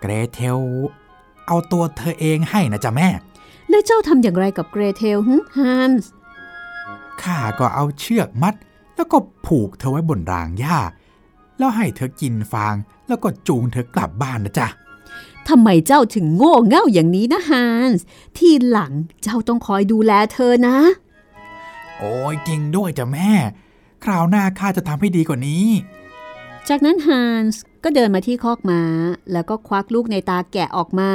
Speaker 4: เกรเทล เอาตัวเธอเองให้นะจ๊ะแม่
Speaker 3: แล้วเจ้าทำอย่างไรกับเกรเทลฮึฮันส์
Speaker 4: ข้าก็เอาเชือกมัด แล้วก็ผูกเธอไว้บนรางหญ้า แล้วให้เธอกินฟาง แล้วก็จูงเธอกลับบ้านนะจ๊ะ
Speaker 3: ทำไมเจ้าถึงโง่เง่าอย่างนี้นะฮันส์ ทีหลังเจ้าต้องคอยดูแลเธอนะ
Speaker 4: โอ้ยจริงด้วยจ้ะแม่ คราวหน้าข้าจะทำให้ดีกว่านี้
Speaker 3: จากนั้นฮันส์ก็เดินมาที่คอกม้า แล้วก็ควักลูกในตาแกะออกมา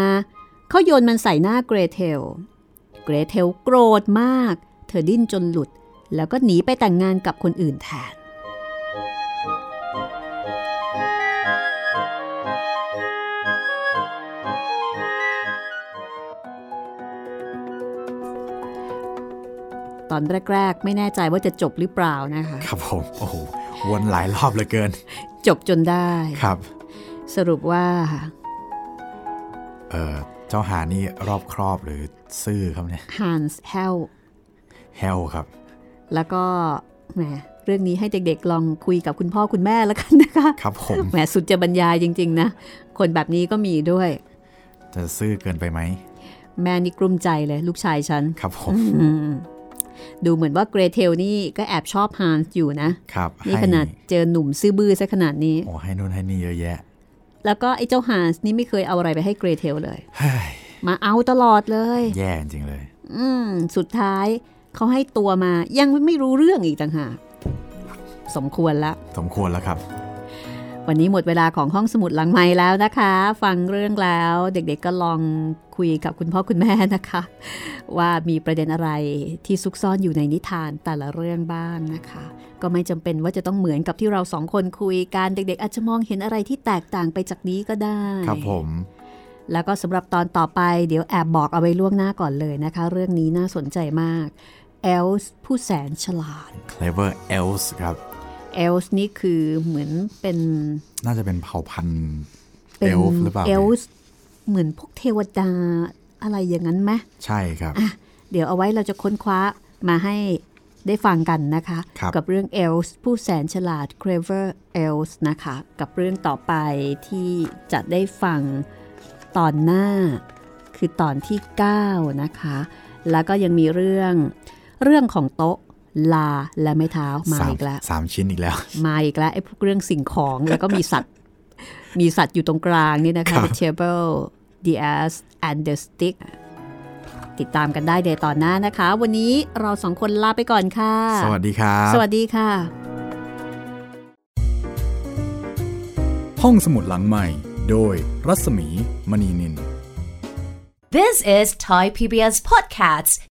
Speaker 3: เขาโยนมันใส่หน้าเกรเทล เกรเทลโกรธมาก เธอดิ้นจนหลุด แล้วก็หนีไปแต่งงานกับคนอื่นแทน ตอนแรก ๆ ไม่แน่ใจว่าจะจบหรือเปล่านะคะ
Speaker 4: ครับผมโอ้โหวนหลายรอบเหลือเกิน
Speaker 3: จบจนได้
Speaker 4: ครับ
Speaker 3: สรุปว่า
Speaker 2: เออเจ้าฮันส์นี่รอบคอบหรือซื่อครับเนี่ย
Speaker 3: ฮันส์เฮล
Speaker 2: เฮลครับ
Speaker 3: แล้วก็แหมเรื่องนี้ให้เด็กๆ ลองคุยกับคุณพ่อคุณแม่แล้วกันนะคะ
Speaker 2: ครับผม
Speaker 3: แหมสุดจะบรรยายจริง ๆ นะ คนแบบนี้ก็มีด้วย
Speaker 2: จะซื่อเกินไปไหม
Speaker 3: แม่นี่กลุ้มใจเลย ลูกชายฉัน
Speaker 2: ครับผม
Speaker 3: อืม ดูเหมือนว่าเกรเทลนี่ก็แอบชอบฮันส์อยู่นะ
Speaker 2: ครับ
Speaker 3: นี่
Speaker 2: ให้
Speaker 3: ขนาดเจอหนุ่มซื่อบื้อซะขนาดนี้
Speaker 2: โอ้ให้นู่นให้นี่เยอะแยะ
Speaker 3: แล้วก็ไอ้เจ้าฮันส์นี่ไม่เคยเอาอะไรไปให้เกรเทลเลย
Speaker 2: เฮ้ย
Speaker 3: มาเอาตลอดเลย
Speaker 2: แย่จริงๆเลย
Speaker 3: อืมสุดท้ายเขาให้ตัวมายังไม่รู้เรื่องอีกต่างหากสมควรละ
Speaker 2: สมควรแล้วครับ
Speaker 3: วันนี้หมดเวลาของห้องสมุดหลังไม้แล้วนะคะ ฟังเรื่องแล้วเด็กๆก็ลองคุยกับคุณพ่อคุณแม่นะคะ ว่ามีประเด็นอะไรที่ซุกซ่อนอยู่ในนิทานแต่ละเรื่องบ้างนะคะ ก็ไม่จำเป็นว่าจะต้องเหมือนกับที่เราสองคนคุยกันเด็ก ๆ อาจจะมองเห็นอะไรที่แตกต่างไปจากนี้ก็ได้
Speaker 2: ครับผม
Speaker 3: แล้วก็สำหรับตอนต่อไปเดี๋ยวแอบบอกเอาไว้ล่วงหน้าก่อนเลยนะคะ เรื่องนี้น่าสนใจมากเอลส์ผู้แสนฉลาด
Speaker 2: clever else ครับ
Speaker 3: เอลส์นี่คือเหมือนเป็น
Speaker 2: น่าจะเป็นเผ่าพันธุ์
Speaker 3: เป็น
Speaker 2: เอลฟ์หรือเปล่า
Speaker 3: เอลส์เหมือนพวกเทวดาอะไรอย่างนั้นไหม
Speaker 2: ใช่ครับ
Speaker 3: เดี๋ยวเอาไว้เราจะค้นคว้ามาให้ได้ฟังกันนะคะ
Speaker 2: ครับ
Speaker 3: กับเรื่องเอลส์ผู้แสนฉลาด clever else นะคะ กับเรื่องต่อไปที่จะได้ฟังตอนหน้า คือตอนที่ 9 นะคะ แล้วก็ยังมีเรื่องเรื่องของโต๊ะ ลาและไม้เท้ามา
Speaker 2: สาม
Speaker 3: อีกแล้ว
Speaker 2: สามชิ้นอีกแล้ว
Speaker 3: มาอีกแล้วไอ้พวกเรื่องสิ่งของแล้วก็มีสัตว์ มีสัตว์อยู่ตรงกลางนี่นะ
Speaker 2: ครั
Speaker 3: คะ
Speaker 2: บ
Speaker 3: The table the ass and the stick ติดตามกันได้ในตอนหน้านะคะ วันนี้เราสองคนลาไปก่อนค่ะ
Speaker 2: สวัสดีครับ
Speaker 3: สวัสดีค่ะ
Speaker 2: ห้องสมุดหลังใหม่ โดยรัศมีมณีนิน
Speaker 1: This is Thai PBS Podcasts.